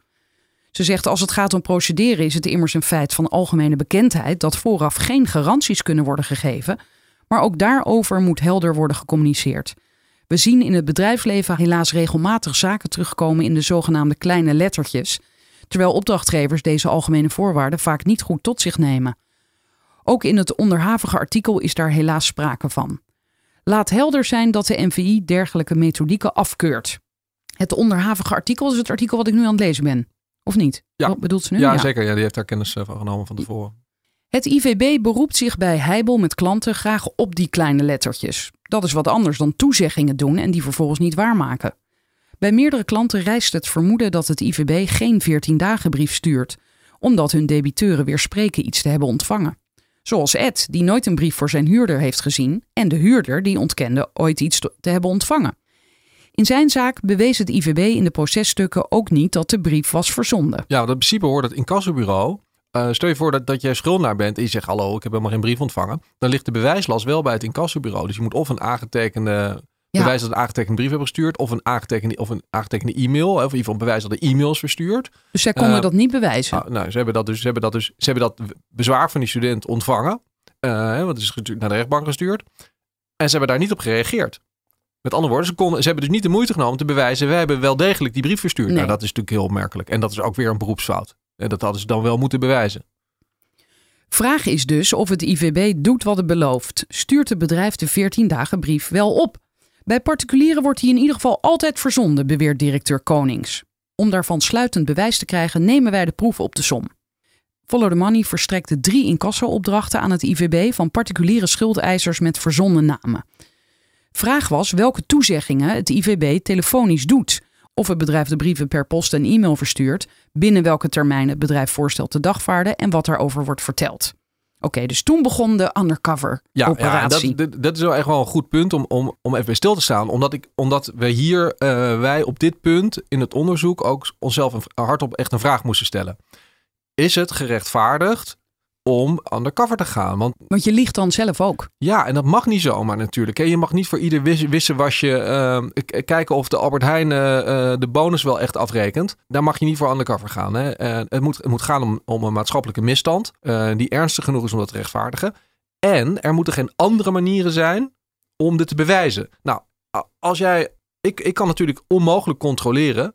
A: Ze zegt als het gaat om procederen is het immers een feit van algemene bekendheid dat vooraf geen garanties kunnen worden gegeven, maar ook daarover moet helder worden gecommuniceerd. We zien in het bedrijfsleven helaas regelmatig zaken terugkomen in de zogenaamde kleine lettertjes, terwijl opdrachtgevers deze algemene voorwaarden vaak niet goed tot zich nemen. Ook in het onderhavige artikel is daar helaas sprake van. Laat helder zijn dat de NVI dergelijke methodieken afkeurt. Het onderhavige artikel is het artikel wat ik nu aan het lezen ben. Of niet?
E: Ja.
A: Wat bedoelt ze nu?
E: Ja, zeker. Ja, die heeft daar kennis eh, van genomen van tevoren.
A: Het IVB beroept zich bij Heibel met klanten graag op die kleine lettertjes. Dat is wat anders dan toezeggingen doen en die vervolgens niet waarmaken. Bij meerdere klanten rijst het vermoeden dat het IVB geen 14 dagen brief stuurt, omdat hun debiteuren weer spreken iets te hebben ontvangen. Zoals Ed, die nooit een brief voor zijn huurder heeft gezien, en de huurder die ontkende ooit iets te hebben ontvangen. In zijn zaak bewees het IVB in de processtukken ook niet dat de brief was verzonden.
E: Ja, in principe hoort het incassobureau. eh stel je voor dat, dat jij schuldenaar bent en je zegt hallo, ik heb helemaal geen brief ontvangen. Dan ligt de bewijslast wel bij het incassobureau. Dus je moet of een aangetekende
A: Ja.
E: bewijs dat een aangetekende brief hebben gestuurd, of een aangetekende, of een aangetekende e-mail, of in ieder geval bewijs dat de e-mail is verstuurd.
A: Dus zij konden
E: Eh,
A: dat niet bewijzen.
E: Nou, nou, ze hebben dat dus, ze hebben dat dus, ze hebben dat bezwaar van die student ontvangen. hè, want het is naar de rechtbank gestuurd. En ze hebben daar niet op gereageerd. Met andere woorden, ze, konden, ze hebben dus niet de moeite genomen om te bewijzen, we hebben wel degelijk die brief verstuurd.
A: Nee.
E: Nou, dat is natuurlijk heel opmerkelijk. En dat is ook weer een beroepsfout. En dat hadden ze dan wel moeten bewijzen.
A: Vraag is dus of het IVB doet wat het belooft. Stuurt het bedrijf de 14 dagen brief wel op? Bij particulieren wordt die in ieder geval altijd verzonden, beweert directeur Konings. Om daarvan sluitend bewijs te krijgen, nemen wij de proef op de som. Follow the Money verstrekte drie incasso-opdrachten aan het IVB van particuliere schuldeisers met verzonnen namen. Vraag was welke toezeggingen het IVB telefonisch doet. Of het bedrijf de brieven per post en e-mail verstuurt, binnen welke termijn het bedrijf voorstelt te dagvaarden en wat daarover wordt verteld. Oké, dus toen begon de undercover
E: Ja, dat, dat, dat is wel echt wel een goed punt om, om, om even bij stil te staan. Omdat, ik, omdat we hier, eh, wij op dit punt in het onderzoek ook onszelf een, hardop echt een vraag moesten stellen. Is het gerechtvaardigd om undercover te gaan? Want
A: Want je liegt dan zelf ook.
E: ja, en dat mag niet zomaar natuurlijk. Hè. Je mag niet voor ieder wis- wisselwasje eh, k- kijken of de Albert Heijn eh, eh, de bonus wel echt afrekent. Daar mag je niet voor undercover gaan. Hè. Eh, het, moet, het moet gaan om, om een maatschappelijke misstand die ernstig genoeg is om dat te rechtvaardigen. En er moeten geen andere manieren zijn om dit te bewijzen. Nou, als jij. Ik, ik kan natuurlijk onmogelijk controleren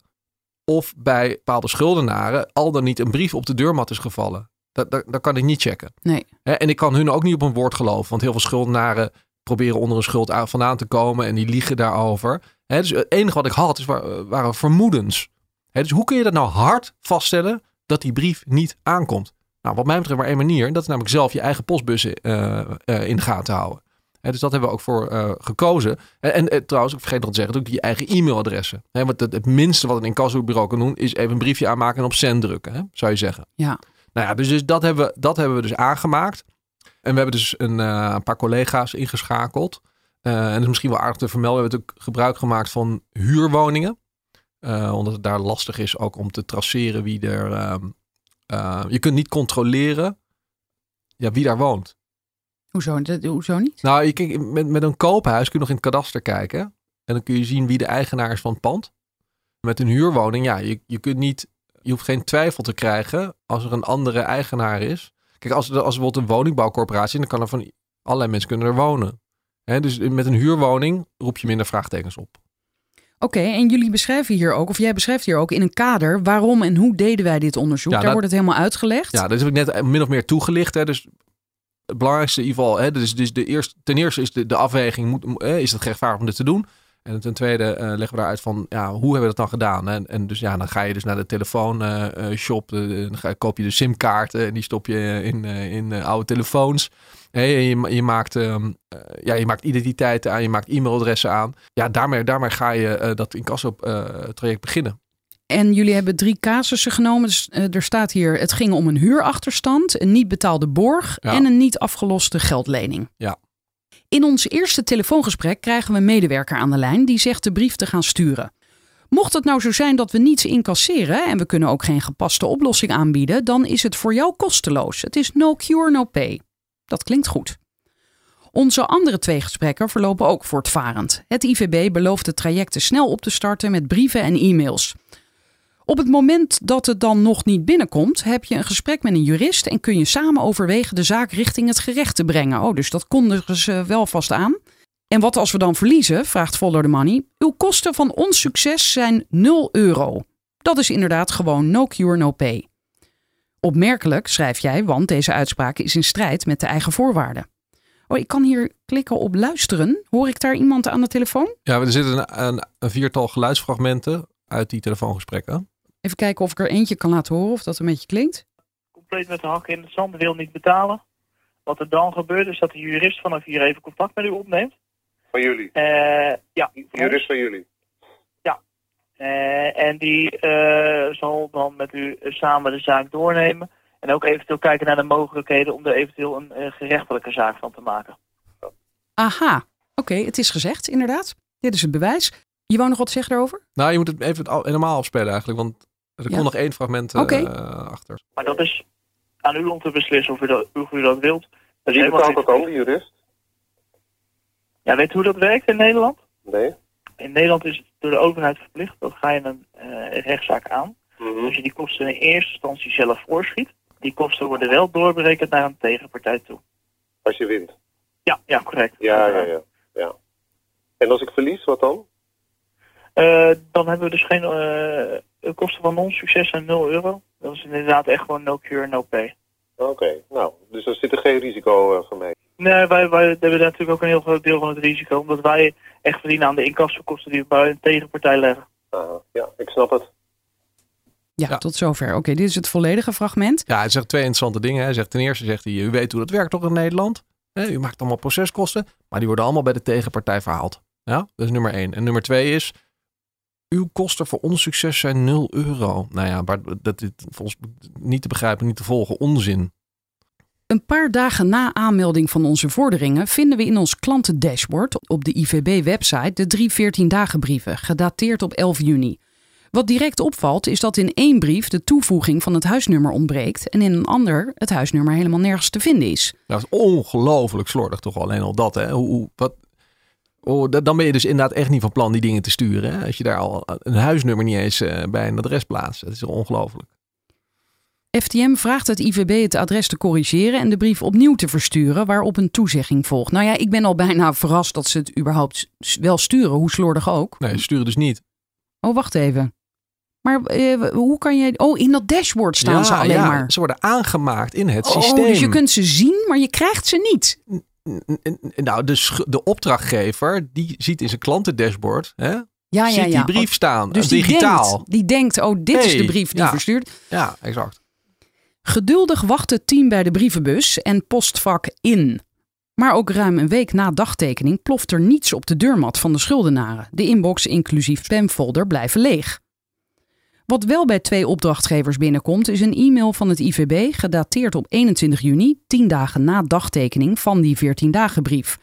E: of bij bepaalde schuldenaren al dan niet een brief op de deurmat is gevallen. Dat, dat, dat kan ik niet checken.
A: Nee.
E: Hè, en ik kan hun ook niet op een woord geloven. Want heel veel schuldenaren proberen onder een schuld aan- vandaan te komen. En die liegen daarover. Hè, dus het enige wat ik had is, wa- waren vermoedens. Hè, dus hoe kun je dat nou hard vaststellen dat die brief niet aankomt? Nou, wat mij betreft maar één manier. En dat is namelijk zelf je eigen postbussen eh, eh, in de gaten houden. Dus dat hebben we ook voor eh, gekozen. En, en trouwens, ik vergeet nog te zeggen, ook je eigen e-mailadressen. Want het, het minste wat een incassobureau kan doen, is even een briefje aanmaken en op send drukken. Zou je zeggen.
A: Ja.
E: Nou ja, dus, dus dat, hebben we, dat hebben we dus aangemaakt. En we hebben dus een, eh, een paar collega's ingeschakeld. Eh, en is misschien wel aardig te vermelden. We hebben natuurlijk gebruik gemaakt van huurwoningen. Eh, omdat het daar lastig is ook om te traceren wie er... ehm, eh, je kunt niet controleren ja, wie daar woont.
A: Hoezo, dat- hoezo niet?
E: Nou, je, kijk, met, met een koophuis kun je nog in het kadaster kijken. En dan kun je zien wie de eigenaar is van het pand. Met een huurwoning, ja, je, je kunt niet... Je hoeft geen twijfel te krijgen als er een andere eigenaar is. Kijk, als, er- als bijvoorbeeld een woningbouwcorporatie... dan kan er van allerlei mensen kunnen er wonen. Hè, dus met een huurwoning roep je minder vraagtekens op.
A: Oké, en jullie beschrijven hier ook, of jij beschrijft hier ook in een kader, waarom en hoe deden wij dit onderzoek?
E: Ja,
A: Daar
E: dat-
A: wordt het helemaal uitgelegd.
E: Ja, dat heb ik net min of meer toegelicht. Hè. Dus het belangrijkste in ieder geval, hè, dus, dus de eerste, ten eerste is de, de afweging, moet, mo- eh, is het rechtvaardig om dit te doen? En ten tweede eh, leggen we daaruit van, ja, hoe hebben we dat dan gedaan? En, en dus ja, dan ga je dus naar de telefoonshop, dan ga, koop je de simkaarten en die stop je in, eh, in eh, oude telefoons. Hey, je, je, maakt, ehm, eh, ja, je maakt identiteiten aan, je maakt e-mailadressen aan. Ja, daarmee, daarmee ga je eh, dat incasso-traject beginnen.
A: En jullie hebben drie casussen genomen. Dus, eh, er staat hier, het ging om een huurachterstand, een niet betaalde borg
E: Ja.
A: en een niet afgeloste geldlening.
E: Ja.
A: In ons eerste telefoongesprek krijgen we een medewerker aan de lijn die zegt de brief te gaan sturen. Mocht het nou zo zijn dat we niets incasseren en we kunnen ook geen gepaste oplossing aanbieden, dan is het voor jou kosteloos. Het is no cure, no pay. Dat klinkt goed. Onze andere twee gesprekken verlopen ook voortvarend. Het IVB belooft de trajecten snel op te starten met brieven en e-mails. Op het moment dat het dan nog niet binnenkomt, heb je een gesprek met een jurist en kun je samen overwegen de zaak richting het gerecht te brengen. Oh, dus dat kondigen ze wel vast aan. En wat als we dan verliezen, vraagt Follow the Money. Uw kosten van ons succes zijn 0 euro. Dat is inderdaad gewoon no cure, no pay. Opmerkelijk, schrijf jij, want deze uitspraak is in strijd met de eigen voorwaarden. Oh, ik kan hier klikken op luisteren. Hoor ik daar iemand aan de telefoon?
E: Ja, er zitten een, een, een viertal geluidsfragmenten uit die telefoongesprekken.
A: Even kijken of ik er eentje kan laten horen of dat een beetje klinkt.
F: compleet met de hakken in het zand, wil niet betalen. Wat er dan gebeurt is dat de jurist vanaf hier even contact met u opneemt.
G: Van jullie.
F: Eh, ja,
G: De jurist van jullie.
F: Eh, en die eh, zal dan met u samen de zaak doornemen. En ook eventueel kijken naar de mogelijkheden om er eventueel een eh, gerechtelijke zaak van te maken.
A: Aha, oké, het is gezegd, inderdaad. Dit is het bewijs. Je wou nog wat zeggen daarover?
E: Nou, je moet het even al- helemaal afspelen eigenlijk, want er
A: Ja.
E: komt nog één fragment eh,
A: Oké.
E: achter.
F: Maar dat is aan u om te beslissen of u dat, of u dat wilt. Dat is
G: betaalt
F: niet-
G: dat dan, die jurist?
F: Ja, weet u hoe dat werkt in Nederland?
G: Nee.
F: In Nederland is het door de overheid verplicht. Dat ga je een eh, rechtszaak aan.
G: Mhm.
F: Als je die kosten in eerste instantie zelf voorschiet. Die kosten worden wel doorberekend naar een tegenpartij toe.
G: Als je wint.
F: Ja, ja, correct.
G: Ja, ja, ja. ja. En als ik verlies, wat dan?
F: Eh, dan hebben we dus geen eh, kosten van non-succes en 0 euro. Dat is inderdaad echt gewoon no cure, no pay.
G: Oké, nou, dus er zit er geen risico eh, voor mij.
F: Nee, wij, wij hebben daar natuurlijk ook een heel groot deel van het risico. Omdat wij echt verdienen aan de incassokosten die we bij een tegenpartij leggen.
G: Aha, ja, ik snap het.
A: Ja,
E: Ja.
A: tot zover. Oké, dit is het volledige fragment.
E: Ja, hij zegt twee interessante dingen. Hij zegt ten eerste, zegt hij, u weet hoe dat werkt toch in Nederland? Hè, u maakt allemaal proceskosten, maar die worden allemaal bij de tegenpartij verhaald. Ja, dat is nummer één. En nummer twee is, uw kosten voor ons succes zijn 0 euro. Nou ja, maar dat is volgens niet te begrijpen, niet te volgen, onzin.
A: Een paar dagen na aanmelding van onze vorderingen vinden we in ons klantendashboard op de IVB-website de drie 14-dagen brieven, gedateerd op 11 juni. Wat direct opvalt is dat in één brief de toevoeging van het huisnummer ontbreekt en in een ander het huisnummer helemaal nergens te vinden is.
E: Dat is ongelooflijk slordig toch alleen al dat. Hè? Hoe- wat, oh, da- dan ben je dus inderdaad echt niet van plan die dingen te sturen. Hè? Als je daar al een huisnummer niet eens eh, bij een adres plaatst. Dat is ongelooflijk.
A: FTM vraagt het IVB het adres te corrigeren en de brief opnieuw te versturen, waarop een toezegging volgt. Nou ja, ik ben al bijna verrast dat ze het überhaupt wel sturen, hoe slordig ook.
E: Nee, sturen dus niet.
A: Oh, wacht even. Maar eh, hoe kan je... Oh, in dat dashboard staan ze alleen
E: ja,
A: maar.
E: Ze worden aangemaakt in het
A: Oh,
E: systeem.
A: dus je kunt ze zien, maar je krijgt ze niet.
E: Nou, de, de opdrachtgever, die ziet in zijn klantendashboard, hè,
A: Ja,
E: ziet
A: ja.
E: die brief staan,
A: Dus
E: eh,
A: die
E: digitaal.
A: denkt, die denkt, oh, dit is de brief die
E: ja.
A: verstuurt.
E: Ja, exact.
A: Geduldig wacht het team bij de brievenbus en postvak in. Maar ook ruim een week na dagtekening ploft er niets op de deurmat van de schuldenaren. De inbox inclusief spamfolder blijven leeg. Wat wel bij twee opdrachtgevers binnenkomt is een e-mail van het IVB gedateerd op 21 juni, 10 dagen na dagtekening van die 14-dagen brief.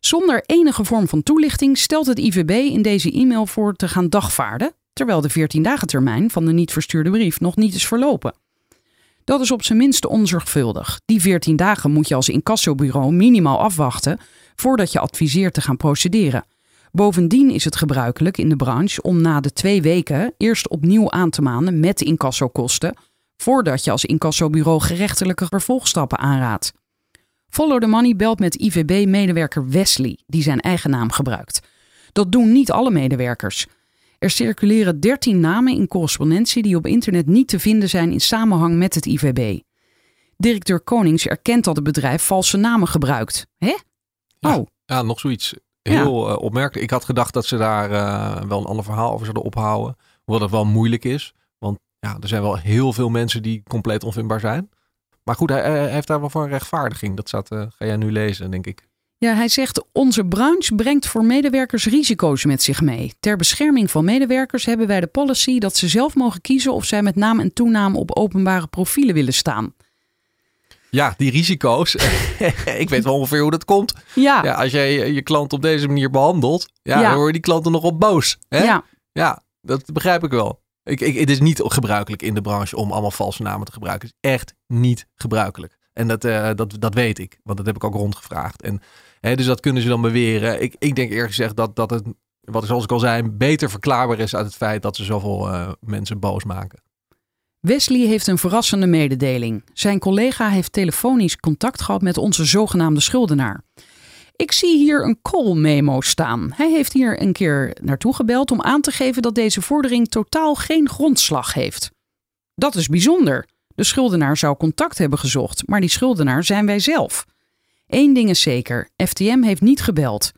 A: Zonder enige vorm van toelichting stelt het IVB in deze e-mail voor te gaan dagvaarden, terwijl de 14-dagen termijn van de niet verstuurde brief nog niet is verlopen. Dat is op zijn minst onzorgvuldig. Die 14 dagen moet je als incassobureau minimaal afwachten voordat je adviseert te gaan procederen. Bovendien is het gebruikelijk in de branche om na de twee weken eerst opnieuw aan te manen met incassokosten, voordat je als incassobureau gerechtelijke vervolgstappen aanraadt. Follow the Money belt met IVB-medewerker Wesley, die zijn eigen naam gebruikt. Dat doen niet alle medewerkers. Er circuleren 13 namen in correspondentie die op internet niet te vinden zijn in samenhang met het IVB. Directeur Konings erkent dat het bedrijf valse namen gebruikt. Hè?
E: Ja.
A: Oh,
E: Ja, nog zoiets heel eh, opmerkelijk. Ik had gedacht dat ze daar eh, wel een ander verhaal over zouden ophouden. Hoewel dat wel moeilijk is. Want ja, er zijn wel heel veel mensen die compleet onvindbaar zijn. Maar goed, hij, hij heeft daar wel voor een rechtvaardiging. Dat staat, eh, ga jij nu lezen, denk ik.
A: Ja, hij zegt: Onze branche brengt voor medewerkers risico's met zich mee. Ter bescherming van medewerkers hebben wij de policy dat ze zelf mogen kiezen of zij met naam en toenaam op openbare profielen willen staan.
E: Ja, die risico's. ik weet wel ongeveer hoe dat komt.
A: Ja,
E: Ja, als jij je, klant op deze manier behandelt, ja,
A: Ja.
E: dan worden die klanten nog op boos. Hè?
A: ja.
E: Ja, dat begrijp ik wel. Ik, ik, het is niet gebruikelijk in de branche om allemaal valse namen te gebruiken. Het is echt niet gebruikelijk. En dat, eh, dat, dat weet ik, want dat heb ik ook rondgevraagd. En, hè, dus dat kunnen ze dan beweren. Ik, ik denk eerlijk gezegd dat, dat het, wat zoals ik al zei, beter verklaarbaar is uit het feit dat ze zoveel eh, mensen boos maken.
A: Wesley heeft een verrassende mededeling. Zijn collega heeft telefonisch contact gehad met onze zogenaamde schuldenaar. Ik zie hier een call memo staan. Hij heeft hier een keer naartoe gebeld om aan te geven dat deze vordering totaal geen grondslag heeft. Dat is bijzonder. De schuldenaar zou contact hebben gezocht, maar die schuldenaar zijn wij zelf. Eén ding is zeker: FTM heeft niet gebeld.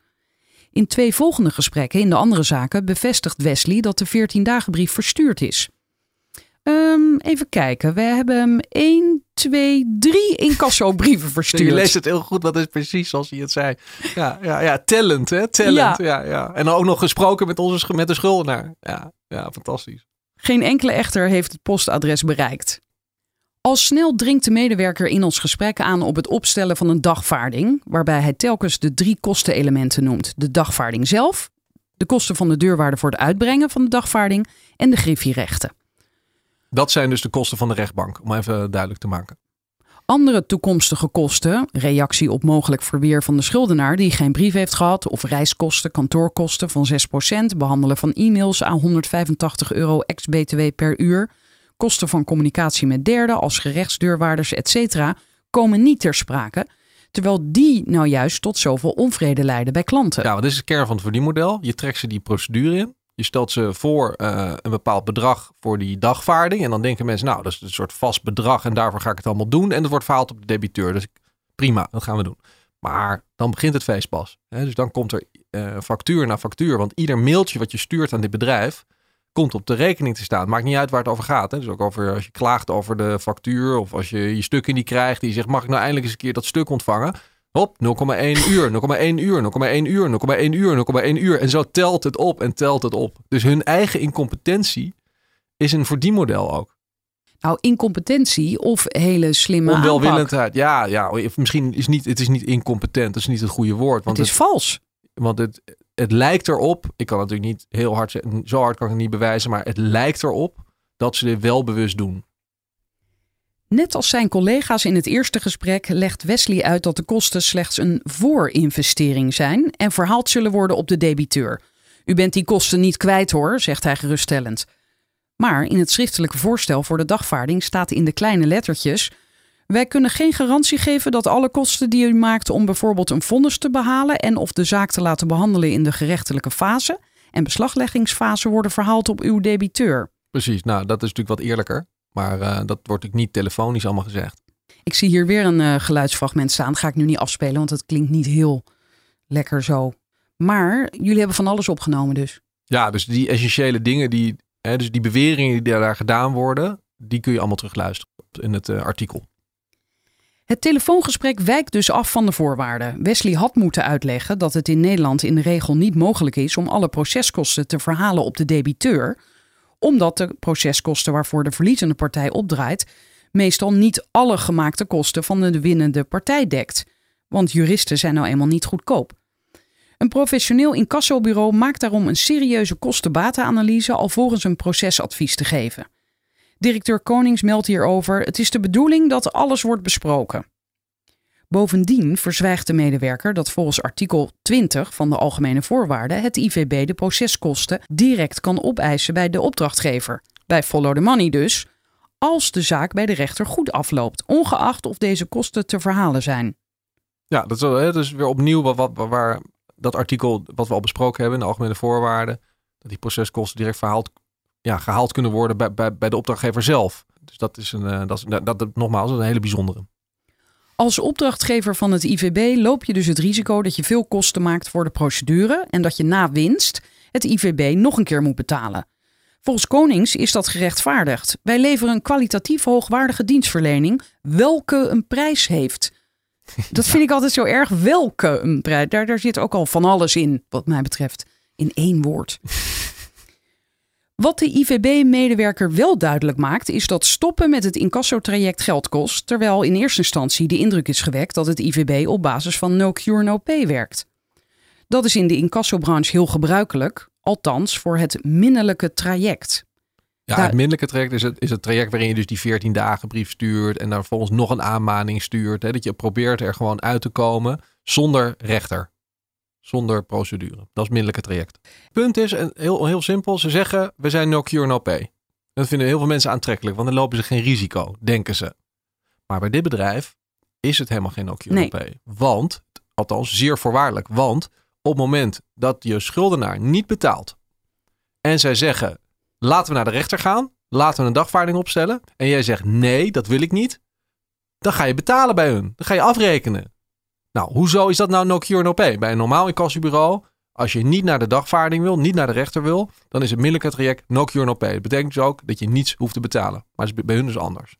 A: In twee volgende gesprekken in de andere zaken bevestigt Wesley dat de 14-dagenbrief verstuurd is. Ehm, even kijken. We hebben hem 1, 2, 3 incassobrieven verstuurd.
E: Je leest het heel goed, dat is precies zoals hij het zei. Ja, ja, ja talent hè, talent. Ja. Ja, En ook nog gesproken met, onze, met de schuldenaar. Ja, ja, fantastisch.
A: Geen enkele echter heeft het postadres bereikt. Al snel dringt de medewerker in ons gesprek aan op het opstellen van een dagvaarding, waarbij hij telkens de drie kostenelementen noemt: de dagvaarding zelf, de kosten van de deurwaarde voor het uitbrengen van de dagvaarding en de griffierechten.
E: Dat zijn dus de kosten van de rechtbank, om even duidelijk te maken.
A: Andere toekomstige kosten, reactie op mogelijk verweer van de schuldenaar die geen brief heeft gehad, of reiskosten, kantoorkosten van 6%, behandelen van e-mails aan 185 euro ex-BTW per uur, kosten van communicatie met derden als gerechtsdeurwaarders, etc., komen niet ter sprake, terwijl die nou juist tot zoveel onvrede leiden bij klanten.
E: Ja, dit is de kern van het verdienmodel. Je trekt ze die procedure in. Je stelt ze voor eh, een bepaald bedrag voor die dagvaarding. En dan denken mensen, nou, dat is een soort vast bedrag en daarvoor ga ik het allemaal doen. En dat wordt verhaald op de debiteur. Dus prima, dat gaan we doen. Maar dan begint het feest pas. Hè? Dus dan komt er eh, factuur na factuur. Want ieder mailtje wat je stuurt aan dit bedrijf, komt op de rekening te staan. Maakt niet uit waar het over gaat. Hè? Dus ook over als je klaagt over de factuur of als je je stuk in die krijgt. Die zegt, mag ik nou eindelijk eens een keer dat stuk ontvangen? Hop, 0,1 uur, 0,1 uur, 0,1 uur, 0,1 uur, 0,1 uur. En zo telt het op en telt het op. Dus hun eigen incompetentie is een verdienmodel ook.
A: Nou, incompetentie of hele slimme aanpak.
E: Onwelwillendheid. Ja, ja, of misschien is niet, het is niet incompetent. Dat is niet het goede woord. Want
A: Het is vals.
E: Want het, het lijkt erop, ik kan natuurlijk niet heel hard zo hard kan ik het niet bewijzen, maar het lijkt erop dat ze dit wel bewust doen.
A: Net als zijn collega's in het eerste gesprek legt Wesley uit dat de kosten slechts een voorinvestering zijn en verhaald zullen worden op de debiteur. U bent die kosten niet kwijt hoor, zegt hij geruststellend. Maar in het schriftelijke voorstel voor de dagvaarding staat in de kleine lettertjes: Wij kunnen geen garantie geven dat alle kosten die u maakt om bijvoorbeeld een vonnis te behalen en of de zaak te laten behandelen in de gerechtelijke fase en beslagleggingsfase worden verhaald op uw debiteur.
E: Precies, nou dat is natuurlijk wat eerlijker, maar eh, dat wordt natuurlijk niet telefonisch allemaal gezegd.
A: Ik zie hier weer een eh, geluidsfragment staan. Dat ga ik nu niet afspelen, want het klinkt niet heel lekker zo. Maar jullie hebben van alles opgenomen dus.
E: Ja, dus die essentiële dingen, die, hè, dus die beweringen die daar gedaan worden, die kun je allemaal terugluisteren in het eh, artikel.
A: Het telefoongesprek wijkt dus af van de voorwaarden. Wesley had moeten uitleggen dat het in Nederland in de regel niet mogelijk is om alle proceskosten te verhalen op de debiteur, omdat de proceskosten waarvoor de verliezende partij opdraait meestal niet alle gemaakte kosten van de winnende partij dekt. Want juristen zijn nou eenmaal niet goedkoop. Een professioneel incassobureau maakt daarom een serieuze kosten-batenanalyse alvorens een procesadvies te geven. Directeur Konings meldt hierover: het is de bedoeling dat alles wordt besproken. Bovendien verzwijgt de medewerker dat volgens artikel 20 van de Algemene Voorwaarden het IVB de proceskosten direct kan opeisen bij de opdrachtgever, bij Follow the Money dus, als de zaak bij de rechter goed afloopt, ongeacht of deze kosten te verhalen zijn.
E: Ja, dat is, dus weer opnieuw wat, waar dat artikel wat we al besproken hebben in de algemene voorwaarden, dat die proceskosten direct verhaald, ja, gehaald kunnen worden bij, bij, de opdrachtgever zelf. Dus dat is een, eh, dat is, dat, nogmaals, een hele bijzondere.
A: Als opdrachtgever van het IVB loop je dus het risico dat je veel kosten maakt voor de procedure en dat je na winst het IVB nog een keer moet betalen. Volgens Konings is dat gerechtvaardigd. Wij leveren een kwalitatief hoogwaardige dienstverlening, welke een prijs heeft. Dat vind ik altijd zo erg. Welke een prijs. Daar, daar zit ook al van alles in, wat mij betreft. In één woord. Wat de IVB-medewerker wel duidelijk maakt, is dat stoppen met het incassotraject geld kost, terwijl in eerste instantie de indruk is gewekt dat het IVB op basis van no cure no pay werkt. Dat is in de incassobranche heel gebruikelijk, althans voor het minnelijke traject.
E: Ja, het minderlijke traject is het, is het traject waarin je dus die 14 dagen brief stuurt en dan vervolgens nog een aanmaning stuurt. Hè, dat je probeert er gewoon uit te komen zonder rechter. Zonder procedure. Dat is minderlijke traject. Punt is, en heel, heel simpel, ze zeggen we zijn no cure no pay. Dat vinden heel veel mensen aantrekkelijk, want dan lopen ze geen risico, denken ze. Maar bij dit bedrijf is het helemaal geen no cure
A: Nee.
E: no pay. Want, althans zeer voorwaardelijk, want op het moment dat je schuldenaar niet betaalt en zij zeggen laten we naar de rechter gaan. Laten we een dagvaarding opstellen. En jij zegt nee, dat wil ik niet. Dan ga je betalen bij hun. Dan ga je afrekenen. Nou, hoezo is dat nou no cure no pay? Bij een normaal incassobureau, als je niet naar de dagvaarding wil, niet naar de rechter wil, dan is het middelijke traject no cure no pay. Dat betekent dus ook dat je niets hoeft te betalen. Maar is bij hun dus anders.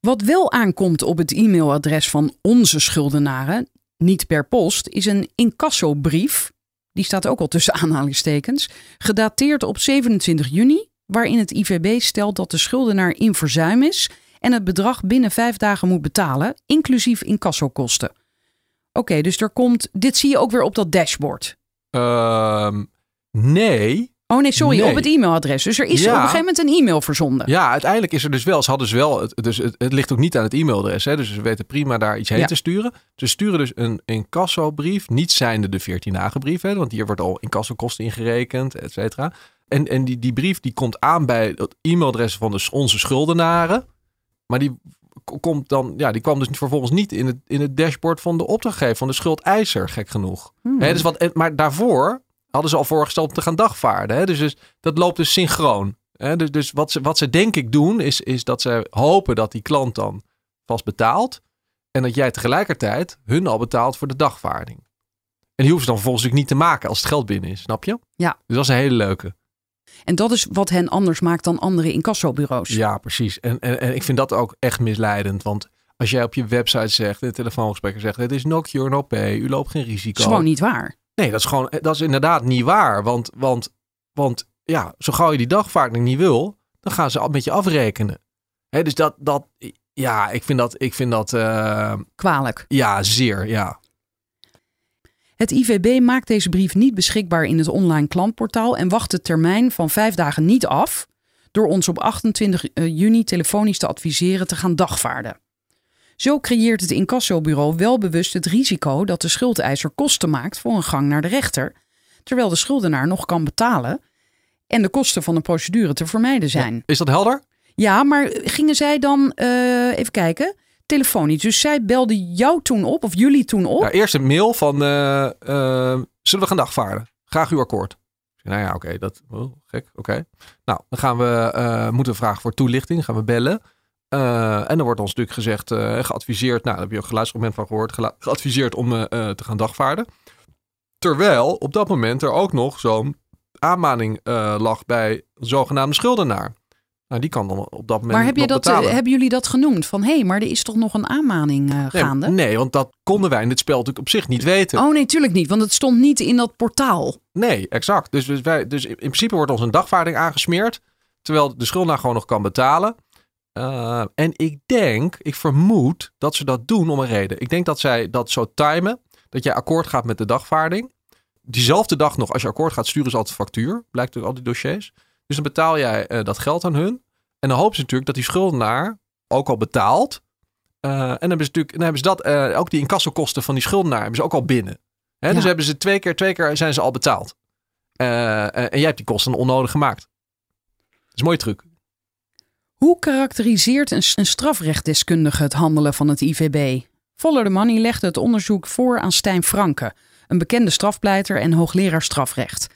A: Wat wel aankomt op het e-mailadres van onze schuldenaren, niet per post, is een incassobrief. Die staat ook al tussen aanhalingstekens. Gedateerd op 27 juni, waarin het IVB stelt dat de schuldenaar in verzuim is en het bedrag binnen vijf dagen moet betalen, inclusief incassokosten. Oké, dus er komt. Dit zie je ook weer op dat dashboard.
E: Ehm, nee.
A: Oh nee, sorry,
E: Nee.
A: op het e-mailadres. Dus er is
E: Ja.
A: op een gegeven moment een e-mail verzonden.
E: Ja, uiteindelijk is er dus wel. Ze hadden dus wel. Het, dus het, het ligt ook niet aan het e-mailadres. Hè, dus ze weten prima daar iets heen
A: Ja.
E: te sturen. Ze sturen dus een incassobrief. Niet zijnde de 14 dagen brief. Hè, want hier wordt al incassokosten ingerekend, et cetera. En, en die, die brief die komt aan bij het e-mailadres van de, onze schuldenaren. Maar die komt dan. Ja, die kwam dus vervolgens niet in het, in het dashboard van de opdrachtgever, van de schuldeiser, gek genoeg.
A: Hmm.
E: Dus wat, maar daarvoor hadden ze al voorgesteld om te gaan dagvaarden. Hè? Dus, dus dat loopt dus synchroon. Hè? Dus, dus wat, ze, wat ze denk ik doen, is, is dat ze hopen dat die klant dan vast betaalt. En dat jij tegelijkertijd hun al betaalt voor de dagvaarding. En die hoeven ze dan vervolgens natuurlijk niet te maken als het geld binnen is, snap je?
A: Ja.
E: Dus dat is een hele leuke.
A: En dat is wat hen anders maakt dan andere incassobureaus.
E: Ja, precies. En, en, en ik vind dat ook echt misleidend. Want Als jij op je website zegt, in het telefoongesprek zegt, het is no cure, no pay, u loopt geen
A: Dat
E: risico.
A: is gewoon niet waar.
E: Nee, dat is gewoon, dat is inderdaad niet waar. Want, want, want ja, zo gauw je die dagvaarding niet wil, dan gaan ze al met je afrekenen. Dus dat, dat, ja, ik vind dat, ik vind dat, eh,
A: Kwalijk.
E: ja, zeer, ja.
A: Het IVB maakt deze brief niet beschikbaar in het online klantportaal en wacht de termijn van vijf dagen niet af door ons op 28 juni telefonisch te adviseren te gaan dagvaarden. Zo creëert het incassobureau wel bewust het risico dat de schuldeiser kosten maakt voor een gang naar de rechter, terwijl de schuldenaar nog kan betalen en de kosten van de procedure te vermijden zijn.
E: Is dat helder?
A: Ja, maar gingen zij dan, eh, even kijken, telefonisch. Dus zij belden jou toen op, of jullie toen op.
E: Ja, eerst een mail van, eh, eh, zullen we gaan dagvaarden? Graag uw akkoord. Nou ja, oké, dat, oh, gek, oké. Nou, dan gaan we, eh, moeten vragen voor toelichting, gaan we bellen. En dan wordt ons natuurlijk gezegd, geadviseerd, nou, daar heb je ook een geluidsfragment van gehoord, geadviseerd om te gaan dagvaarden. Terwijl op dat moment er ook nog zo'n aanmaning lag bij de zogenaamde schuldenaar. Nou, die kan dan op dat moment
A: maar heb je
E: nog
A: dat,
E: betalen.
A: eh, hebben jullie dat genoemd? Van hé, hey, maar er is toch nog een aanmaning eh,
E: Nee,
A: gaande?
E: nee, want dat konden wij in dit spel natuurlijk op zich niet weten.
A: Oh nee, tuurlijk niet, want het stond niet in dat portaal.
E: Nee, exact. Dus, dus, wij, dus in principe wordt ons een dagvaarding aangesmeerd. Terwijl de schuldenaar gewoon nog kan betalen. Uh, en ik denk, ik vermoed dat ze dat doen om een reden. Ik denk dat zij dat zo timen. Dat jij akkoord gaat met de dagvaarding. Diezelfde dag nog, als je akkoord gaat, sturen ze altijd factuur. Blijkt uit al die dossiers. Dus dan betaal jij uh, dat geld aan hun. En dan hopen ze natuurlijk dat die schuldenaar ook al betaalt. Uh, en dan hebben ze natuurlijk, dan hebben ze dat, uh, ook die incassokosten van die schuldenaar, hebben ze ook al binnen. Hè, ja. Dus hebben ze twee keer, twee keer zijn ze al betaald. En jij hebt die kosten onnodig gemaakt. Dat is een mooie truc.
A: Hoe karakteriseert een, een strafrechtdeskundige het handelen van het IVB? Follow the Money legde het onderzoek voor aan Stijn Franke, een bekende strafpleiter en hoogleraar strafrecht.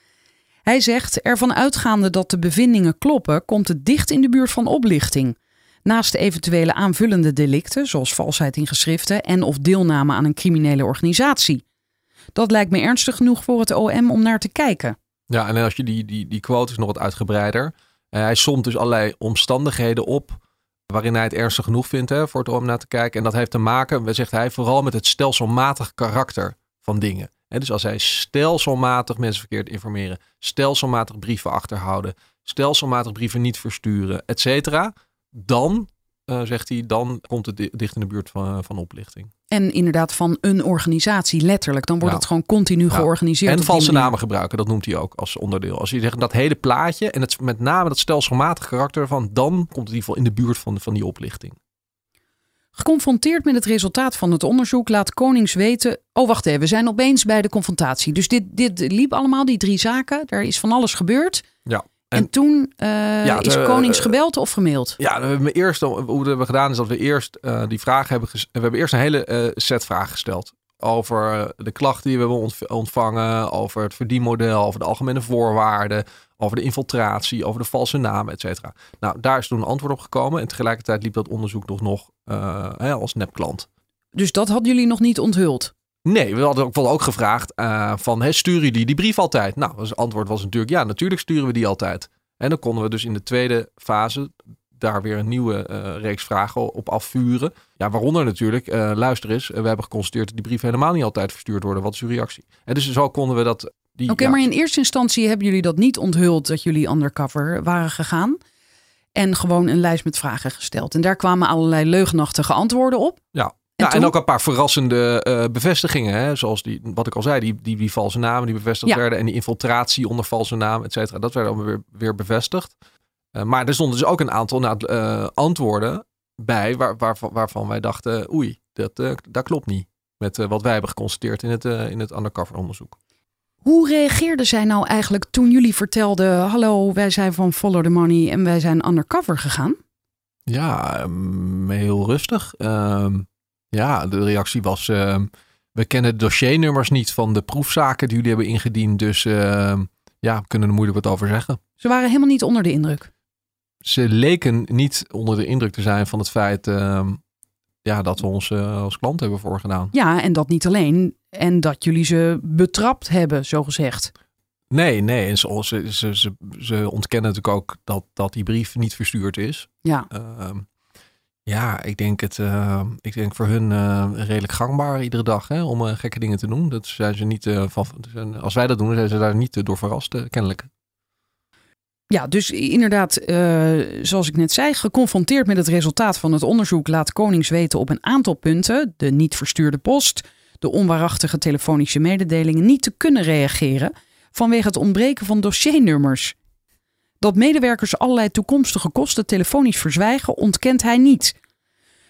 A: Hij zegt, ervan uitgaande dat de bevindingen kloppen, komt het dicht in de buurt van oplichting. Naast eventuele aanvullende delicten, zoals valsheid in geschriften en of deelname aan een criminele organisatie. Dat lijkt me ernstig genoeg voor het OM om naar te kijken.
E: Ja, en als je die, die, die quote is nog wat uitgebreider. Uh, hij somt dus allerlei omstandigheden op waarin hij het ernstig genoeg vindt hè, voor het OM naar te kijken. En dat heeft te maken, zegt hij, vooral met het stelselmatig karakter van dingen. He, dus als hij stelselmatig mensen verkeerd informeren, stelselmatig brieven achterhouden, stelselmatig brieven niet versturen, et cetera, dan, uh, zegt hij, dan komt het dicht in de buurt van, van oplichting.
A: En inderdaad van een organisatie, letterlijk. Dan wordt het gewoon continu georganiseerd.
E: En valse namen gebruiken, dat noemt hij ook als onderdeel. Als je zegt dat hele plaatje en het, met name dat stelselmatig karakter van, dan komt het in ieder geval in de buurt van, van die oplichting.
A: Geconfronteerd met het resultaat van het onderzoek laat Konings weten... Oh, wacht even, we zijn opeens bij de confrontatie. Dus dit, dit liep allemaal, die drie zaken. Er is van alles gebeurd.
E: Ja.
A: En,
E: En-
A: toen eh,
E: Ja,
A: is
E: eh,
A: Konings gebeld of gemaild?
E: Ja, we hebben eerst, hoe we hebben gedaan is dat we eerst eh, die vragen hebben We hebben eerst een hele eh, set vragen gesteld. Over eh, de klachten die we hebben ontv- ontvangen. Over het verdienmodel. Over de algemene voorwaarden. Over de infiltratie. Over de valse namen, et cetera. Nou, daar is toen een antwoord op gekomen. En tegelijkertijd liep dat onderzoek nog, nog hè, als nepklant.
A: Dus dat hadden jullie nog niet onthuld?
E: Nee, we hadden ook wel ook gevraagd eh, van, hè, sturen jullie die brief altijd? Nou, het antwoord was natuurlijk, ja, natuurlijk sturen we die altijd. En dan konden we dus in de tweede fase daar weer een nieuwe eh, reeks vragen op afvuren. Ja, waaronder natuurlijk, luister eens, we hebben geconstateerd dat die brieven helemaal niet altijd verstuurd worden. Wat is uw reactie? En dus zo konden we dat...
A: Oké,
E: ja,
A: maar in eerste instantie hebben jullie dat niet onthuld dat jullie undercover waren gegaan. En gewoon een lijst met vragen gesteld. En daar kwamen allerlei leugenachtige antwoorden op.
E: Ja.
A: En
E: ja, en ook een paar verrassende eh, bevestigingen. Hè? Zoals die, wat ik al zei, die, die, die valse namen die bevestigd
A: Ja.
E: werden. En die infiltratie onder valse naam, et cetera. Dat werd allemaal weer, weer bevestigd. Eh, maar er stonden dus ook een aantal nou, eh, antwoorden bij waar, waarvan, waarvan wij dachten, oei, dat, dat klopt niet. Met wat wij hebben geconstateerd in het, in het undercover onderzoek.
A: Hoe reageerden zij nou eigenlijk toen jullie vertelden... hallo, wij zijn van Follow the Money en wij zijn undercover gegaan?
E: Ja, ehm, heel rustig. Ehm, ja, de reactie was, ehm, we kennen de dossiernummers niet van de proefzaken die jullie hebben ingediend. Dus ja, we kunnen er moeilijk wat over zeggen.
A: Ze waren helemaal niet onder de indruk.
E: ze leken niet onder de indruk te zijn van het feit ja, dat we ons eh, als klant hebben voorgedaan.
A: Ja, en dat niet alleen. En dat jullie ze betrapt hebben, zogezegd.
E: Nee, nee. En ze, ze, ze, ze, ze ontkennen natuurlijk ook dat, dat die brief niet verstuurd is.
A: Ja,
E: Ehm, Ja, ik denk het. eh, ik denk voor hun eh, redelijk gangbaar iedere dag hè, om eh, gekke dingen te doen. Dat zijn ze niet eh, van. Als wij dat doen, zijn ze daar niet door verrast, kennelijk.
A: Ja, dus inderdaad, zoals ik net zei, geconfronteerd met het resultaat van het onderzoek laat Konings weten op een aantal punten, de niet verstuurde post, de onwaarachtige telefonische mededelingen, niet te kunnen reageren vanwege het ontbreken van dossiernummers. Dat medewerkers allerlei toekomstige kosten telefonisch verzwijgen, ontkent hij niet.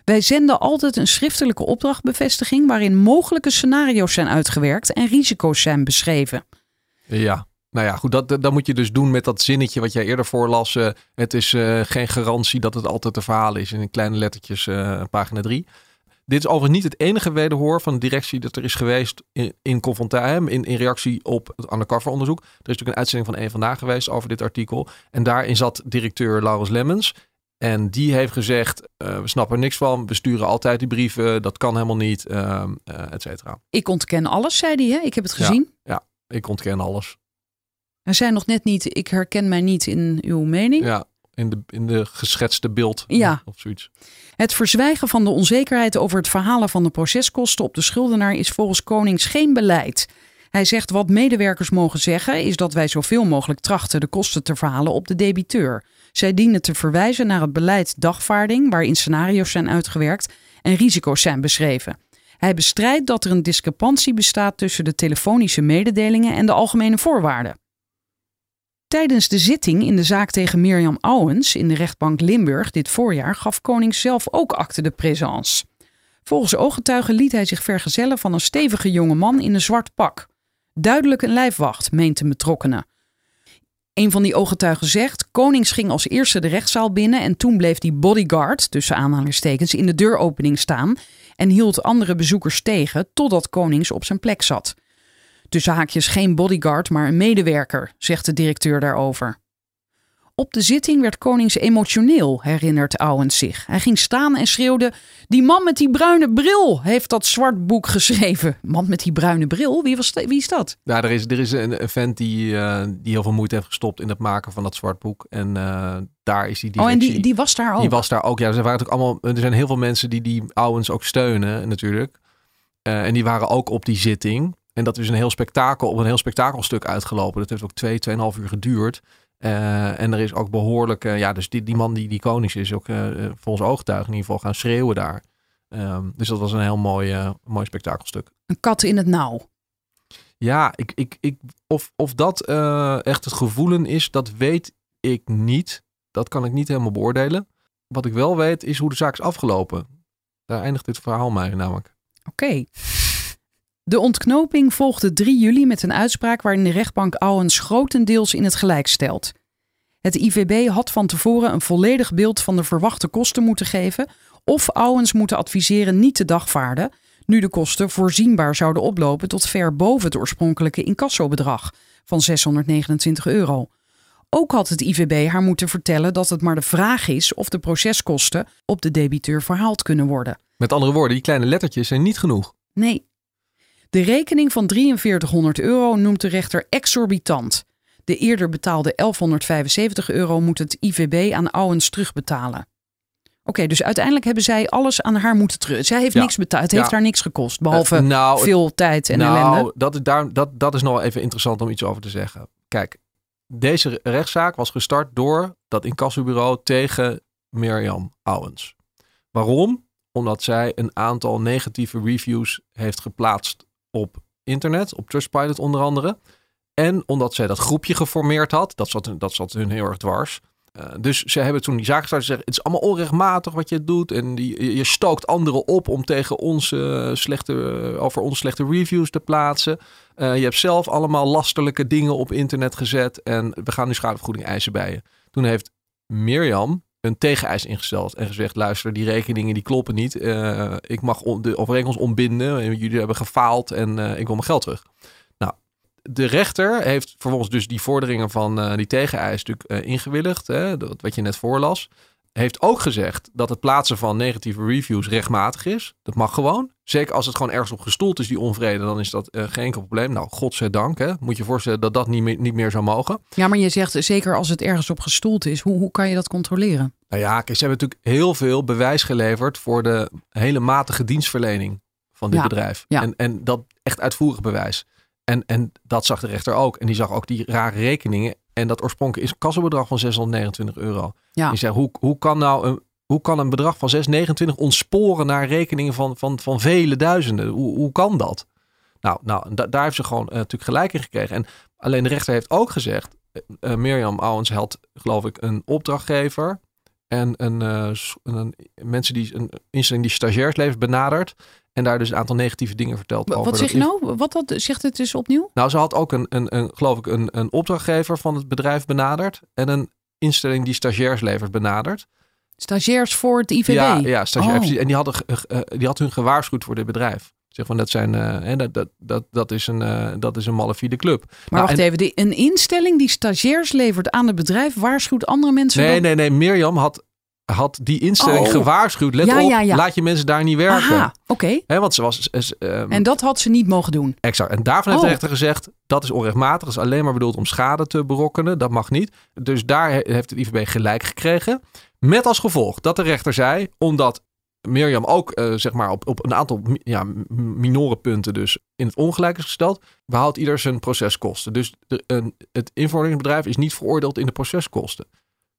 A: Wij zenden altijd een schriftelijke opdrachtbevestiging waarin mogelijke scenario's zijn uitgewerkt en risico's zijn beschreven.
E: Ja. Nou ja, goed, dat, dat, moet je dus doen met dat zinnetje wat jij eerder voorlas. eh, het is eh, geen garantie dat het altijd een verhaal is in kleine lettertjes, eh, pagina 3. Dit is overigens niet het enige wederhoor van de directie dat er is geweest in, in, confronta- in, in reactie op het undercover onderzoek. Er is natuurlijk een uitzending van één vandaag geweest over dit artikel. En daarin zat directeur Laurens Lemmens. En die heeft gezegd, eh, we snappen er niks van. We sturen altijd die brieven. Dat kan helemaal niet, uh, et cetera.
A: Ik ontken alles, zei hij. Hè? Ik heb het gezien.
E: Ja, ik ontken alles.
A: Hij zei nog net niet, ik herken mij niet in uw mening.
E: Ja, in de, in de geschetste beeld
A: Ja.
E: of zoiets.
A: Het verzwijgen van de onzekerheid over het verhalen van de proceskosten op de schuldenaar is volgens Konings geen beleid. Hij zegt wat medewerkers mogen zeggen is dat wij zoveel mogelijk trachten de kosten te verhalen op de debiteur. Zij dienen te verwijzen naar het beleid dagvaarding waarin scenario's zijn uitgewerkt en risico's zijn beschreven. Hij bestrijdt dat er een discrepantie bestaat tussen de telefonische mededelingen en de algemene voorwaarden. Tijdens de zitting in de zaak tegen Mirjam Owens in de rechtbank Limburg dit voorjaar gaf Konings zelf ook acte de présence. Volgens ooggetuigen liet hij zich vergezellen van een stevige jonge man in een zwart pak. Duidelijk een lijfwacht, meent een betrokkenen. Een van die ooggetuigen zegt: Konings ging als eerste de rechtszaal binnen en toen bleef die bodyguard, tussen aanhalingstekens, in de deuropening staan en hield andere bezoekers tegen totdat Konings op zijn plek zat. Tussen haakjes geen bodyguard, maar een medewerker, zegt de directeur daarover. Op de zitting werd Konings emotioneel, herinnert Owens zich. Hij ging staan en schreeuwde: Die man met die bruine bril heeft dat zwart boek geschreven. Man met die bruine bril? Wie, was, wie is dat?
E: Ja, er is, er is een, vent die, uh, die heel veel moeite heeft gestopt in het maken van dat zwart boek. En uh, daar is die directie...
A: Oh, en die, die was daar ook?
E: Die was daar ook, ja. Er, waren allemaal, er zijn heel veel mensen die die Owens ook steunen natuurlijk. Uh, en die waren ook op die zitting. En dat is een heel spektakel, op een heel spektakelstuk uitgelopen. Dat heeft ook twee, tweeënhalf uur geduurd. Uh, en er is ook behoorlijk, uh, ja, dus die, die man die, die konings is, ook uh, volgens ooggetuigen in ieder geval gaan schreeuwen daar. Um, dus dat was een heel mooi, mooi spektakelstuk.
A: Een kat in het nauw.
E: Ja, ik, ik, ik, of, of dat echt het gevoelen is, dat weet ik niet. Dat kan ik niet helemaal beoordelen. Wat ik wel weet, is hoe de zaak is afgelopen. Daar eindigt dit verhaal mij namelijk.
A: Oké. Okay. De ontknoping volgde 3 juli met een uitspraak waarin de rechtbank Owens grotendeels in het gelijk stelt. Het IVB had van tevoren een volledig beeld van de verwachte kosten moeten geven of Owens moeten adviseren niet te dagvaarden, nu de kosten voorzienbaar zouden oplopen tot ver boven het oorspronkelijke incassobedrag van 629 euro. Ook had het IVB haar moeten vertellen dat het maar de vraag is of de proceskosten op de debiteur verhaald kunnen worden.
E: Met andere woorden, die kleine lettertjes zijn niet genoeg.
A: Nee, de rekening van 4300 euro noemt de rechter exorbitant. De eerder betaalde 1175 euro moet het IVB aan Owens terugbetalen. Oké, okay, dus uiteindelijk hebben zij alles aan haar moeten terug. Zij heeft ja. niks betaald. Het heeft haar niks gekost. Behalve
E: uh, nou,
A: veel tijd en
E: nou,
A: ellende.
E: Dat, is daar, dat, dat is nog wel even interessant om iets over te zeggen. Kijk, deze rechtszaak was gestart door dat incassobureau tegen Mirjam Owens. Waarom? Omdat zij een aantal negatieve reviews heeft geplaatst op internet, op Trustpilot onder andere. En omdat zij dat groepje geformeerd had, dat zat, dat zat hun heel erg dwars. Uh, dus ze hebben toen die zaak gestart gezegd: het is allemaal onrechtmatig wat je doet. En die, je stookt anderen op om tegen ons uh, slechte, uh, over ons slechte reviews te plaatsen. Eh, je hebt zelf allemaal lasterlijke dingen op internet gezet. En we gaan nu schadevergoeding eisen bij je. Toen heeft Mirjam een tegeneis ingesteld en gezegd: luister, die rekeningen die kloppen niet. Uh, ik mag de overeenkomst ontbinden. Jullie hebben gefaald en uh, ik wil mijn geld terug. Nou, de rechter heeft vervolgens dus die vorderingen van uh, die tegeneis natuurlijk ingewilligd. Hè, wat je net voorlas. Heeft ook gezegd dat het plaatsen van negatieve reviews rechtmatig is. Dat mag gewoon. Zeker als het gewoon ergens op gestoeld is, die onvrede, dan is dat eh, geen enkel probleem. Nou, godzijdank, hè. Moet je je voorstellen dat dat niet meer, niet meer zou mogen.
A: Ja, maar je zegt zeker als het ergens op gestoeld is. Hoe, hoe kan je dat controleren?
E: Nou ja, kijk, ze hebben natuurlijk heel veel bewijs geleverd voor de hele matige dienstverlening van dit
A: Ja,
E: bedrijf.
A: ja.
E: En, en dat echt uitvoerig bewijs. En, en dat zag de rechter ook. En die zag ook die rare rekeningen. En dat oorspronkelijk is kassabedrag van 629 euro.
A: Ja.
E: Die zei, hoe, hoe kan nou een, hoe kan een bedrag van 629 ontsporen naar rekeningen van, van, van vele duizenden? Hoe, hoe kan dat? Nou, nou da- daar heeft ze gewoon eh, natuurlijk gelijk in gekregen. En alleen de rechter heeft ook gezegd, eh, eh, Mirjam Owens had geloof ik een opdrachtgever en een, een, mensen die een instelling die stagiairs levert benaderd en daar dus een aantal negatieve dingen verteld over.
A: Wat
E: dat
A: zeg je
E: inf-
A: nou? Wat dat, zegt het eens opnieuw?
E: Nou, ze had ook een, een, een geloof ik een, een opdrachtgever van het bedrijf benaderd en een instelling die stagiairs levert benaderd.
A: Stagiairs voor het IVB.
E: Ja, ja stagiairs.
A: Oh.
E: En die, hadden, eh, die had hun gewaarschuwd voor dit bedrijf. Zeg van dat zijn, hè, dat, dat, dat, dat is een, eh, dat is een malafide club.
A: Maar
E: Nou,
A: wacht
E: en-
A: even, die- een instelling die stagiairs levert aan het bedrijf waarschuwt andere mensen.
E: Nee,
A: dan-
E: nee, nee. Mirjam had, had die instelling
A: Oh.
E: gewaarschuwd. Let
A: Ja,
E: op,
A: ja, ja.
E: laat je mensen daar niet werken.
A: Aha, oké.
E: Hè, want ze was... is, ehm,
A: En dat had ze niet mogen doen.
E: Exact. En daarvan heeft
A: Oh.
E: de rechter gezegd, dat is onrechtmatig. Dat is alleen maar bedoeld om schade te berokkenen. Dat mag niet. Dus daar he- heeft het IVB gelijk gekregen. Met als gevolg dat de rechter zei, omdat Mirjam ook eh, zeg maar op, op een aantal ja, minore punten dus in het ongelijk is gesteld, behoudt ieder zijn proceskosten. Dus de, een, het invorderingsbedrijf is niet veroordeeld in de proceskosten.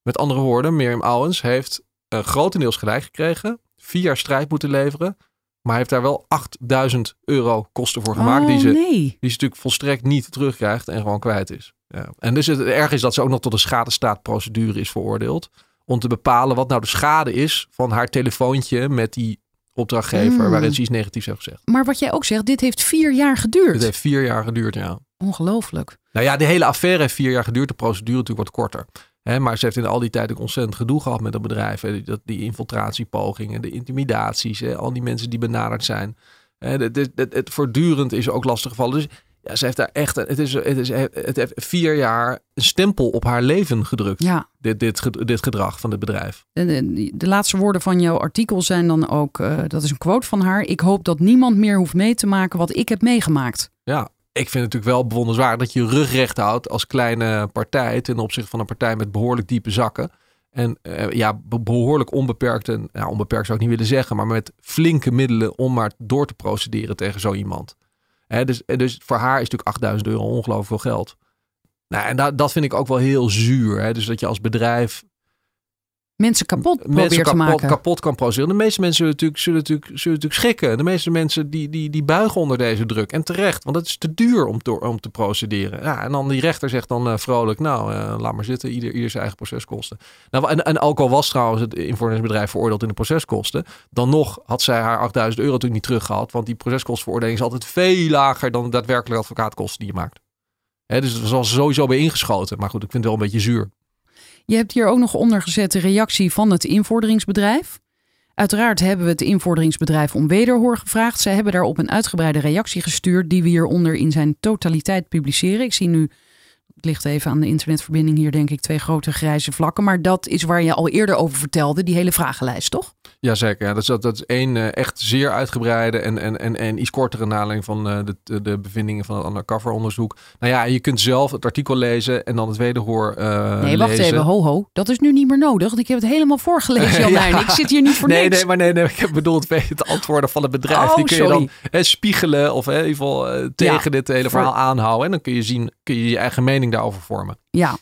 E: Met andere woorden, Mirjam Owens heeft eh, grotendeels gelijk gekregen, vier jaar strijd moeten leveren, maar heeft daar wel 8000 euro kosten voor gemaakt,
A: oh,
E: die, ze,
A: nee.
E: die ze natuurlijk volstrekt niet terugkrijgt en gewoon kwijt is. Ja. En dus het erg is dat ze ook nog tot een schadestaatprocedure is veroordeeld. Om te bepalen wat nou de schade is van haar telefoontje met die opdrachtgever
A: Mm.
E: waarin ze iets negatiefs heeft gezegd.
A: Maar wat jij ook zegt, dit heeft vier jaar geduurd.
E: Het heeft vier jaar geduurd, ja.
A: Ongelooflijk.
E: Nou ja, de hele affaire heeft vier jaar geduurd. De procedure natuurlijk wat korter. Maar ze heeft in al die tijd ook ontzettend gedoe gehad met dat bedrijf. Die, dat, die infiltratiepogingen, de intimidaties, al die mensen die benaderd zijn. Het, het, het, het voortdurend is ook lastig gevallen. Dus ja, ze heeft daar echt, het, is, het, is, het heeft vier jaar een stempel op haar leven gedrukt.
A: Ja.
E: Dit, dit, dit gedrag van het bedrijf.
A: De, de, de laatste woorden van jouw artikel zijn dan ook, eh, dat is een quote van haar. Ik hoop dat niemand meer hoeft mee te maken wat ik heb meegemaakt.
E: Ja, ik vind het natuurlijk wel bewonderenswaardig dat je je rug recht houdt als kleine partij ten opzichte van een partij met behoorlijk diepe zakken. En eh, ja, be- behoorlijk onbeperkt, en ja, onbeperkt zou ik niet willen zeggen, maar met flinke middelen om maar door te procederen tegen zo iemand. Hè, dus, eh, dus voor haar is natuurlijk 8000 euro ongelooflijk veel geld. Nou, en dat, dat vind ik ook wel heel zuur. Hè? Dus dat je als bedrijf
A: Mensen kapot
E: mensen
A: probeert te maken.
E: kapot kan procederen. De meeste mensen zullen natuurlijk, zullen natuurlijk, zullen natuurlijk schrikken. De meeste mensen die, die, die buigen onder deze druk. En terecht, want het is te duur om, door, om te procederen. Ja, en dan die rechter zegt dan eh, vrolijk, nou, eh, laat maar zitten. Ieder, ieder zijn eigen proceskosten. Nou, en, en ook al was trouwens het invorderingsbedrijf veroordeeld in de proceskosten. Dan nog had zij haar 8000 euro natuurlijk niet teruggehaald. Want die proceskostenveroordeling is altijd veel lager dan de daadwerkelijke advocaatkosten die je maakt. Hè, dus het was sowieso bij ingeschoten. Maar goed, ik vind het wel een beetje zuur.
A: Je hebt hier ook nog ondergezet de reactie van het invorderingsbedrijf. Uiteraard hebben we het invorderingsbedrijf om wederhoor gevraagd. Zij hebben daarop een uitgebreide reactie gestuurd die we hieronder in zijn totaliteit publiceren. Ik zie nu, het ligt even aan de internetverbinding hier denk ik, twee grote grijze vlakken. Maar dat is waar je al eerder over vertelde, die hele vragenlijst, toch?
E: Jazeker, ja, dat, is, dat, dat is één eh, echt zeer uitgebreide en, en, en, en iets kortere naling van eh, de, de, bevindingen van het undercover onderzoek. Nou ja, je kunt zelf het artikel lezen en dan het wederhoor eh
A: Nee, wacht
E: lezen.
A: even, ho ho. Dat is nu niet meer nodig, want ik heb het helemaal voorgelezen, Jan
E: Ja.
A: Ik zit hier niet voor
E: nee,
A: niks.
E: nee, maar nee, nee, ik heb bedoeld het antwoorden van het bedrijf.
A: Oh,
E: Die kun je dan spiegelen of in ieder geval eh, tegen dit hele
A: voor-
E: verhaal aanhouden. En dan kun je zien, kun je je eigen mening daarover vormen.
A: Ja.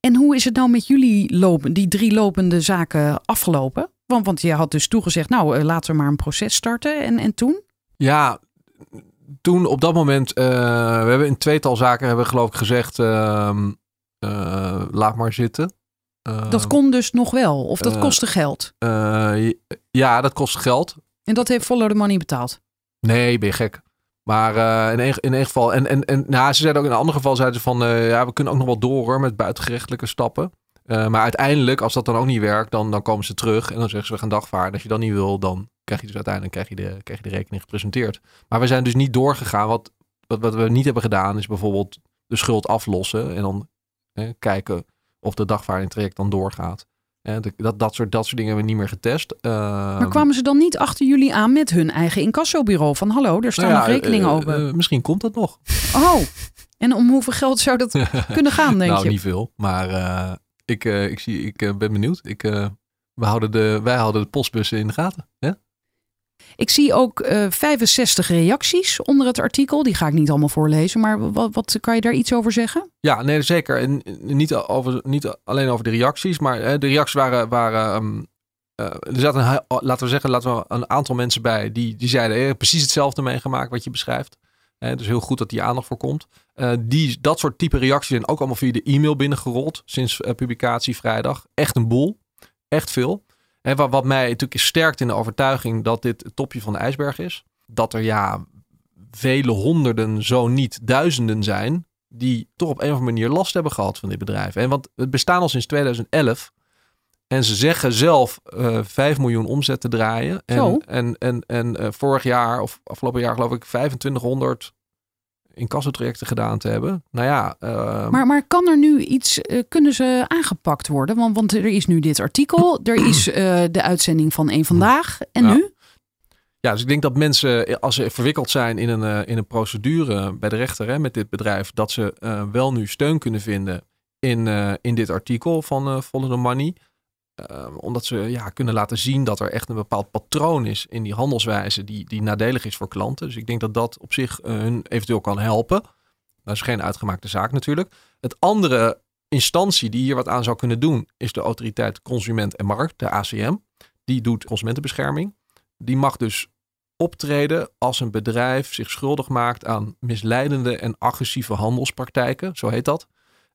A: En hoe is het nou met jullie lopen, die drie lopende zaken afgelopen? Want, want je had dus toegezegd, nou eh, laten we maar een proces starten. En, en toen?
E: Ja, toen op dat moment, eh, we hebben in tweetal zaken hebben we geloof ik gezegd, ehm, eh, laat maar zitten.
A: Dat kon dus nog wel, of dat kostte geld.
E: Ja, dat kost geld.
A: En dat heeft Follow the Money betaald.
E: Nee, ben je gek. Maar eh, in, één, in één geval, en, en, en nou, ze zeiden ook in een ander geval, zeiden ze van, eh, ja, we kunnen ook nog wel door hoor, met buitengerechtelijke stappen. Eh, maar uiteindelijk, als dat dan ook niet werkt, dan, dan komen ze terug en dan zeggen ze, we gaan dagvaarden. Als je dat niet wil, dan krijg je dus uiteindelijk krijg je de, krijg je de rekening gepresenteerd. Maar we zijn dus niet doorgegaan. Wat, wat, wat we niet hebben gedaan, is bijvoorbeeld de schuld aflossen en dan kijken of de dagvaarding traject dan doorgaat. Dat, dat, soort, dat soort dingen hebben we niet meer getest.
A: Maar kwamen ze dan niet achter jullie aan met hun eigen incassobureau? Van hallo, er staan
E: nou ja,
A: nog rekeningen
E: eh,
A: open.
E: eh, misschien komt dat nog.
A: oh, en om hoeveel geld zou dat kunnen gaan, denk
E: nou,
A: je?
E: niet veel. Maar eh, ik, ik, zie, ik ben benieuwd. Ik, we houden de, wij houden de postbussen in de gaten. Hè?
A: Ik zie ook eh 65 reacties onder het artikel. Die ga ik niet allemaal voorlezen, maar wat, wat kan je daar iets over zeggen?
E: Ja, nee, zeker. En eh, niet, over, niet alleen over de reacties, maar eh, de reacties waren. waren ehm, eh, er zaten, een laten we zeggen, laten we een aantal mensen bij die, die zeiden eh, precies hetzelfde meegemaakt wat je beschrijft. Eh, dus heel goed dat die aandacht voor komt. Eh, die, dat soort type reacties zijn ook allemaal via de e-mail binnengerold sinds eh, publicatie vrijdag. Echt een boel. Echt veel. En wat, wat mij natuurlijk sterkt in de overtuiging dat dit het topje van de ijsberg is. Dat er ja, vele honderden, zo niet duizenden zijn die toch op een of andere manier last hebben gehad van dit bedrijf. En want het bestaan al sinds 2011. En ze zeggen zelf eh 5 miljoen omzet te draaien.
A: Zo.
E: En, en, en, en eh, vorig jaar, of afgelopen jaar geloof ik, 2500 incassotrajecten gedaan te hebben. Nou ja, eh,
A: Maar, maar kan er nu iets, eh, kunnen ze aangepakt worden? Want, want er is nu dit artikel, er is eh, de uitzending van één vandaag. En
E: Ja.
A: nu?
E: Ja, dus ik denk dat mensen, eh, als ze verwikkeld zijn in een, in een procedure bij de rechter hè, met dit bedrijf, dat ze wel nu steun kunnen vinden in, in dit artikel van eh Follow the Money. Eh, omdat ze ja, kunnen laten zien dat er echt een bepaald patroon is in die handelswijze die, die nadelig is voor klanten. Dus ik denk dat dat op zich eh, hun eventueel kan helpen. Dat is geen uitgemaakte zaak natuurlijk. Het andere instantie die hier wat aan zou kunnen doen is de Autoriteit Consument en Markt, de ACM. Die doet consumentenbescherming. Die mag dus optreden als een bedrijf zich schuldig maakt aan misleidende en agressieve handelspraktijken. Zo heet dat.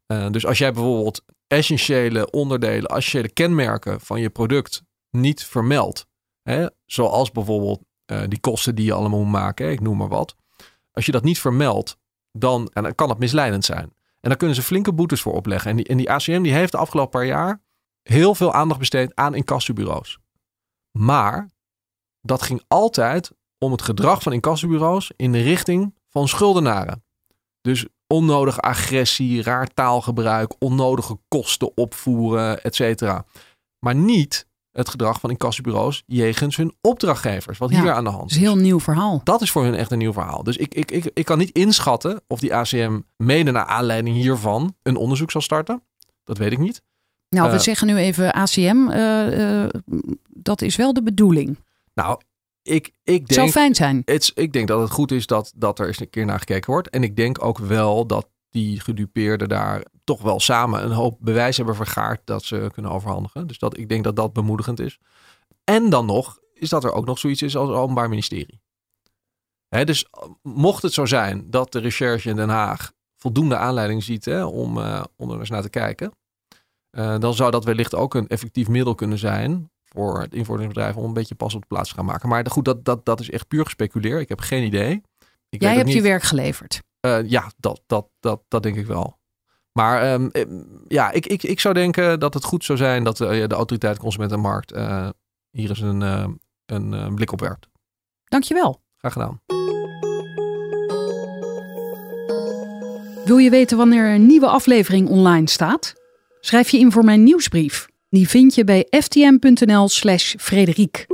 E: Eh, dus als jij bijvoorbeeld essentiële onderdelen, essentiële kenmerken van je product niet vermeldt, zoals bijvoorbeeld eh, die kosten die je allemaal moet maken, hè, ik noem maar wat. Als je dat niet vermeldt, dan, dan kan het misleidend zijn. En dan kunnen ze flinke boetes voor opleggen. En die, en die ACM die heeft de afgelopen paar jaar heel veel aandacht besteed aan incassobureaus. Maar dat ging altijd om het gedrag van incassobureaus in de richting van schuldenaren. Dus onnodige agressie, raar taalgebruik, onnodige kosten opvoeren, et cetera. Maar niet het gedrag van incassobureaus jegens hun opdrachtgevers, wat
A: Ja,
E: hier aan de hand is.
A: is een heel nieuw verhaal.
E: Dat is voor hun echt een nieuw verhaal. Dus ik, ik, ik, ik kan niet inschatten of die ACM mede naar aanleiding hiervan een onderzoek zal starten. Dat weet ik niet.
A: Nou, we
E: Eh,
A: zeggen nu even ACM. eh, eh, dat is wel de bedoeling.
E: Nou, ik, ik
A: Het zou
E: denk,
A: fijn zijn.
E: het, ik denk dat het goed is dat, dat er eens een keer naar gekeken wordt. En ik denk ook wel dat die gedupeerden daar toch wel samen een hoop bewijs hebben vergaard dat ze kunnen overhandigen. Dus dat, ik denk dat dat bemoedigend is. En dan nog is dat er ook nog zoiets is als het Openbaar Ministerie. Hè, dus mocht het zo zijn dat de recherche in Den Haag voldoende aanleiding ziet hè, om, om er eens naar te kijken, eh, dan zou dat wellicht ook een effectief middel kunnen zijn voor het invorderingsbedrijf om een beetje pas op de plaats te gaan maken. Maar goed, dat, dat, dat is echt puur gespeculeerd. Ik heb geen idee. Ik
A: Jij hebt je werk geleverd.
E: eh, ja, dat, dat, dat, dat denk ik wel. Maar ehm, eh, ja, ik, ik, ik zou denken dat het goed zou zijn dat eh, de autoriteit Consument en Markt eh, hier eens een, eh, een blik op werpt.
A: Dankjewel.
E: Graag gedaan.
A: Wil je weten wanneer een nieuwe aflevering online staat? Schrijf je in voor mijn nieuwsbrief. Die vind je bij ftm.nl slash Frederiek.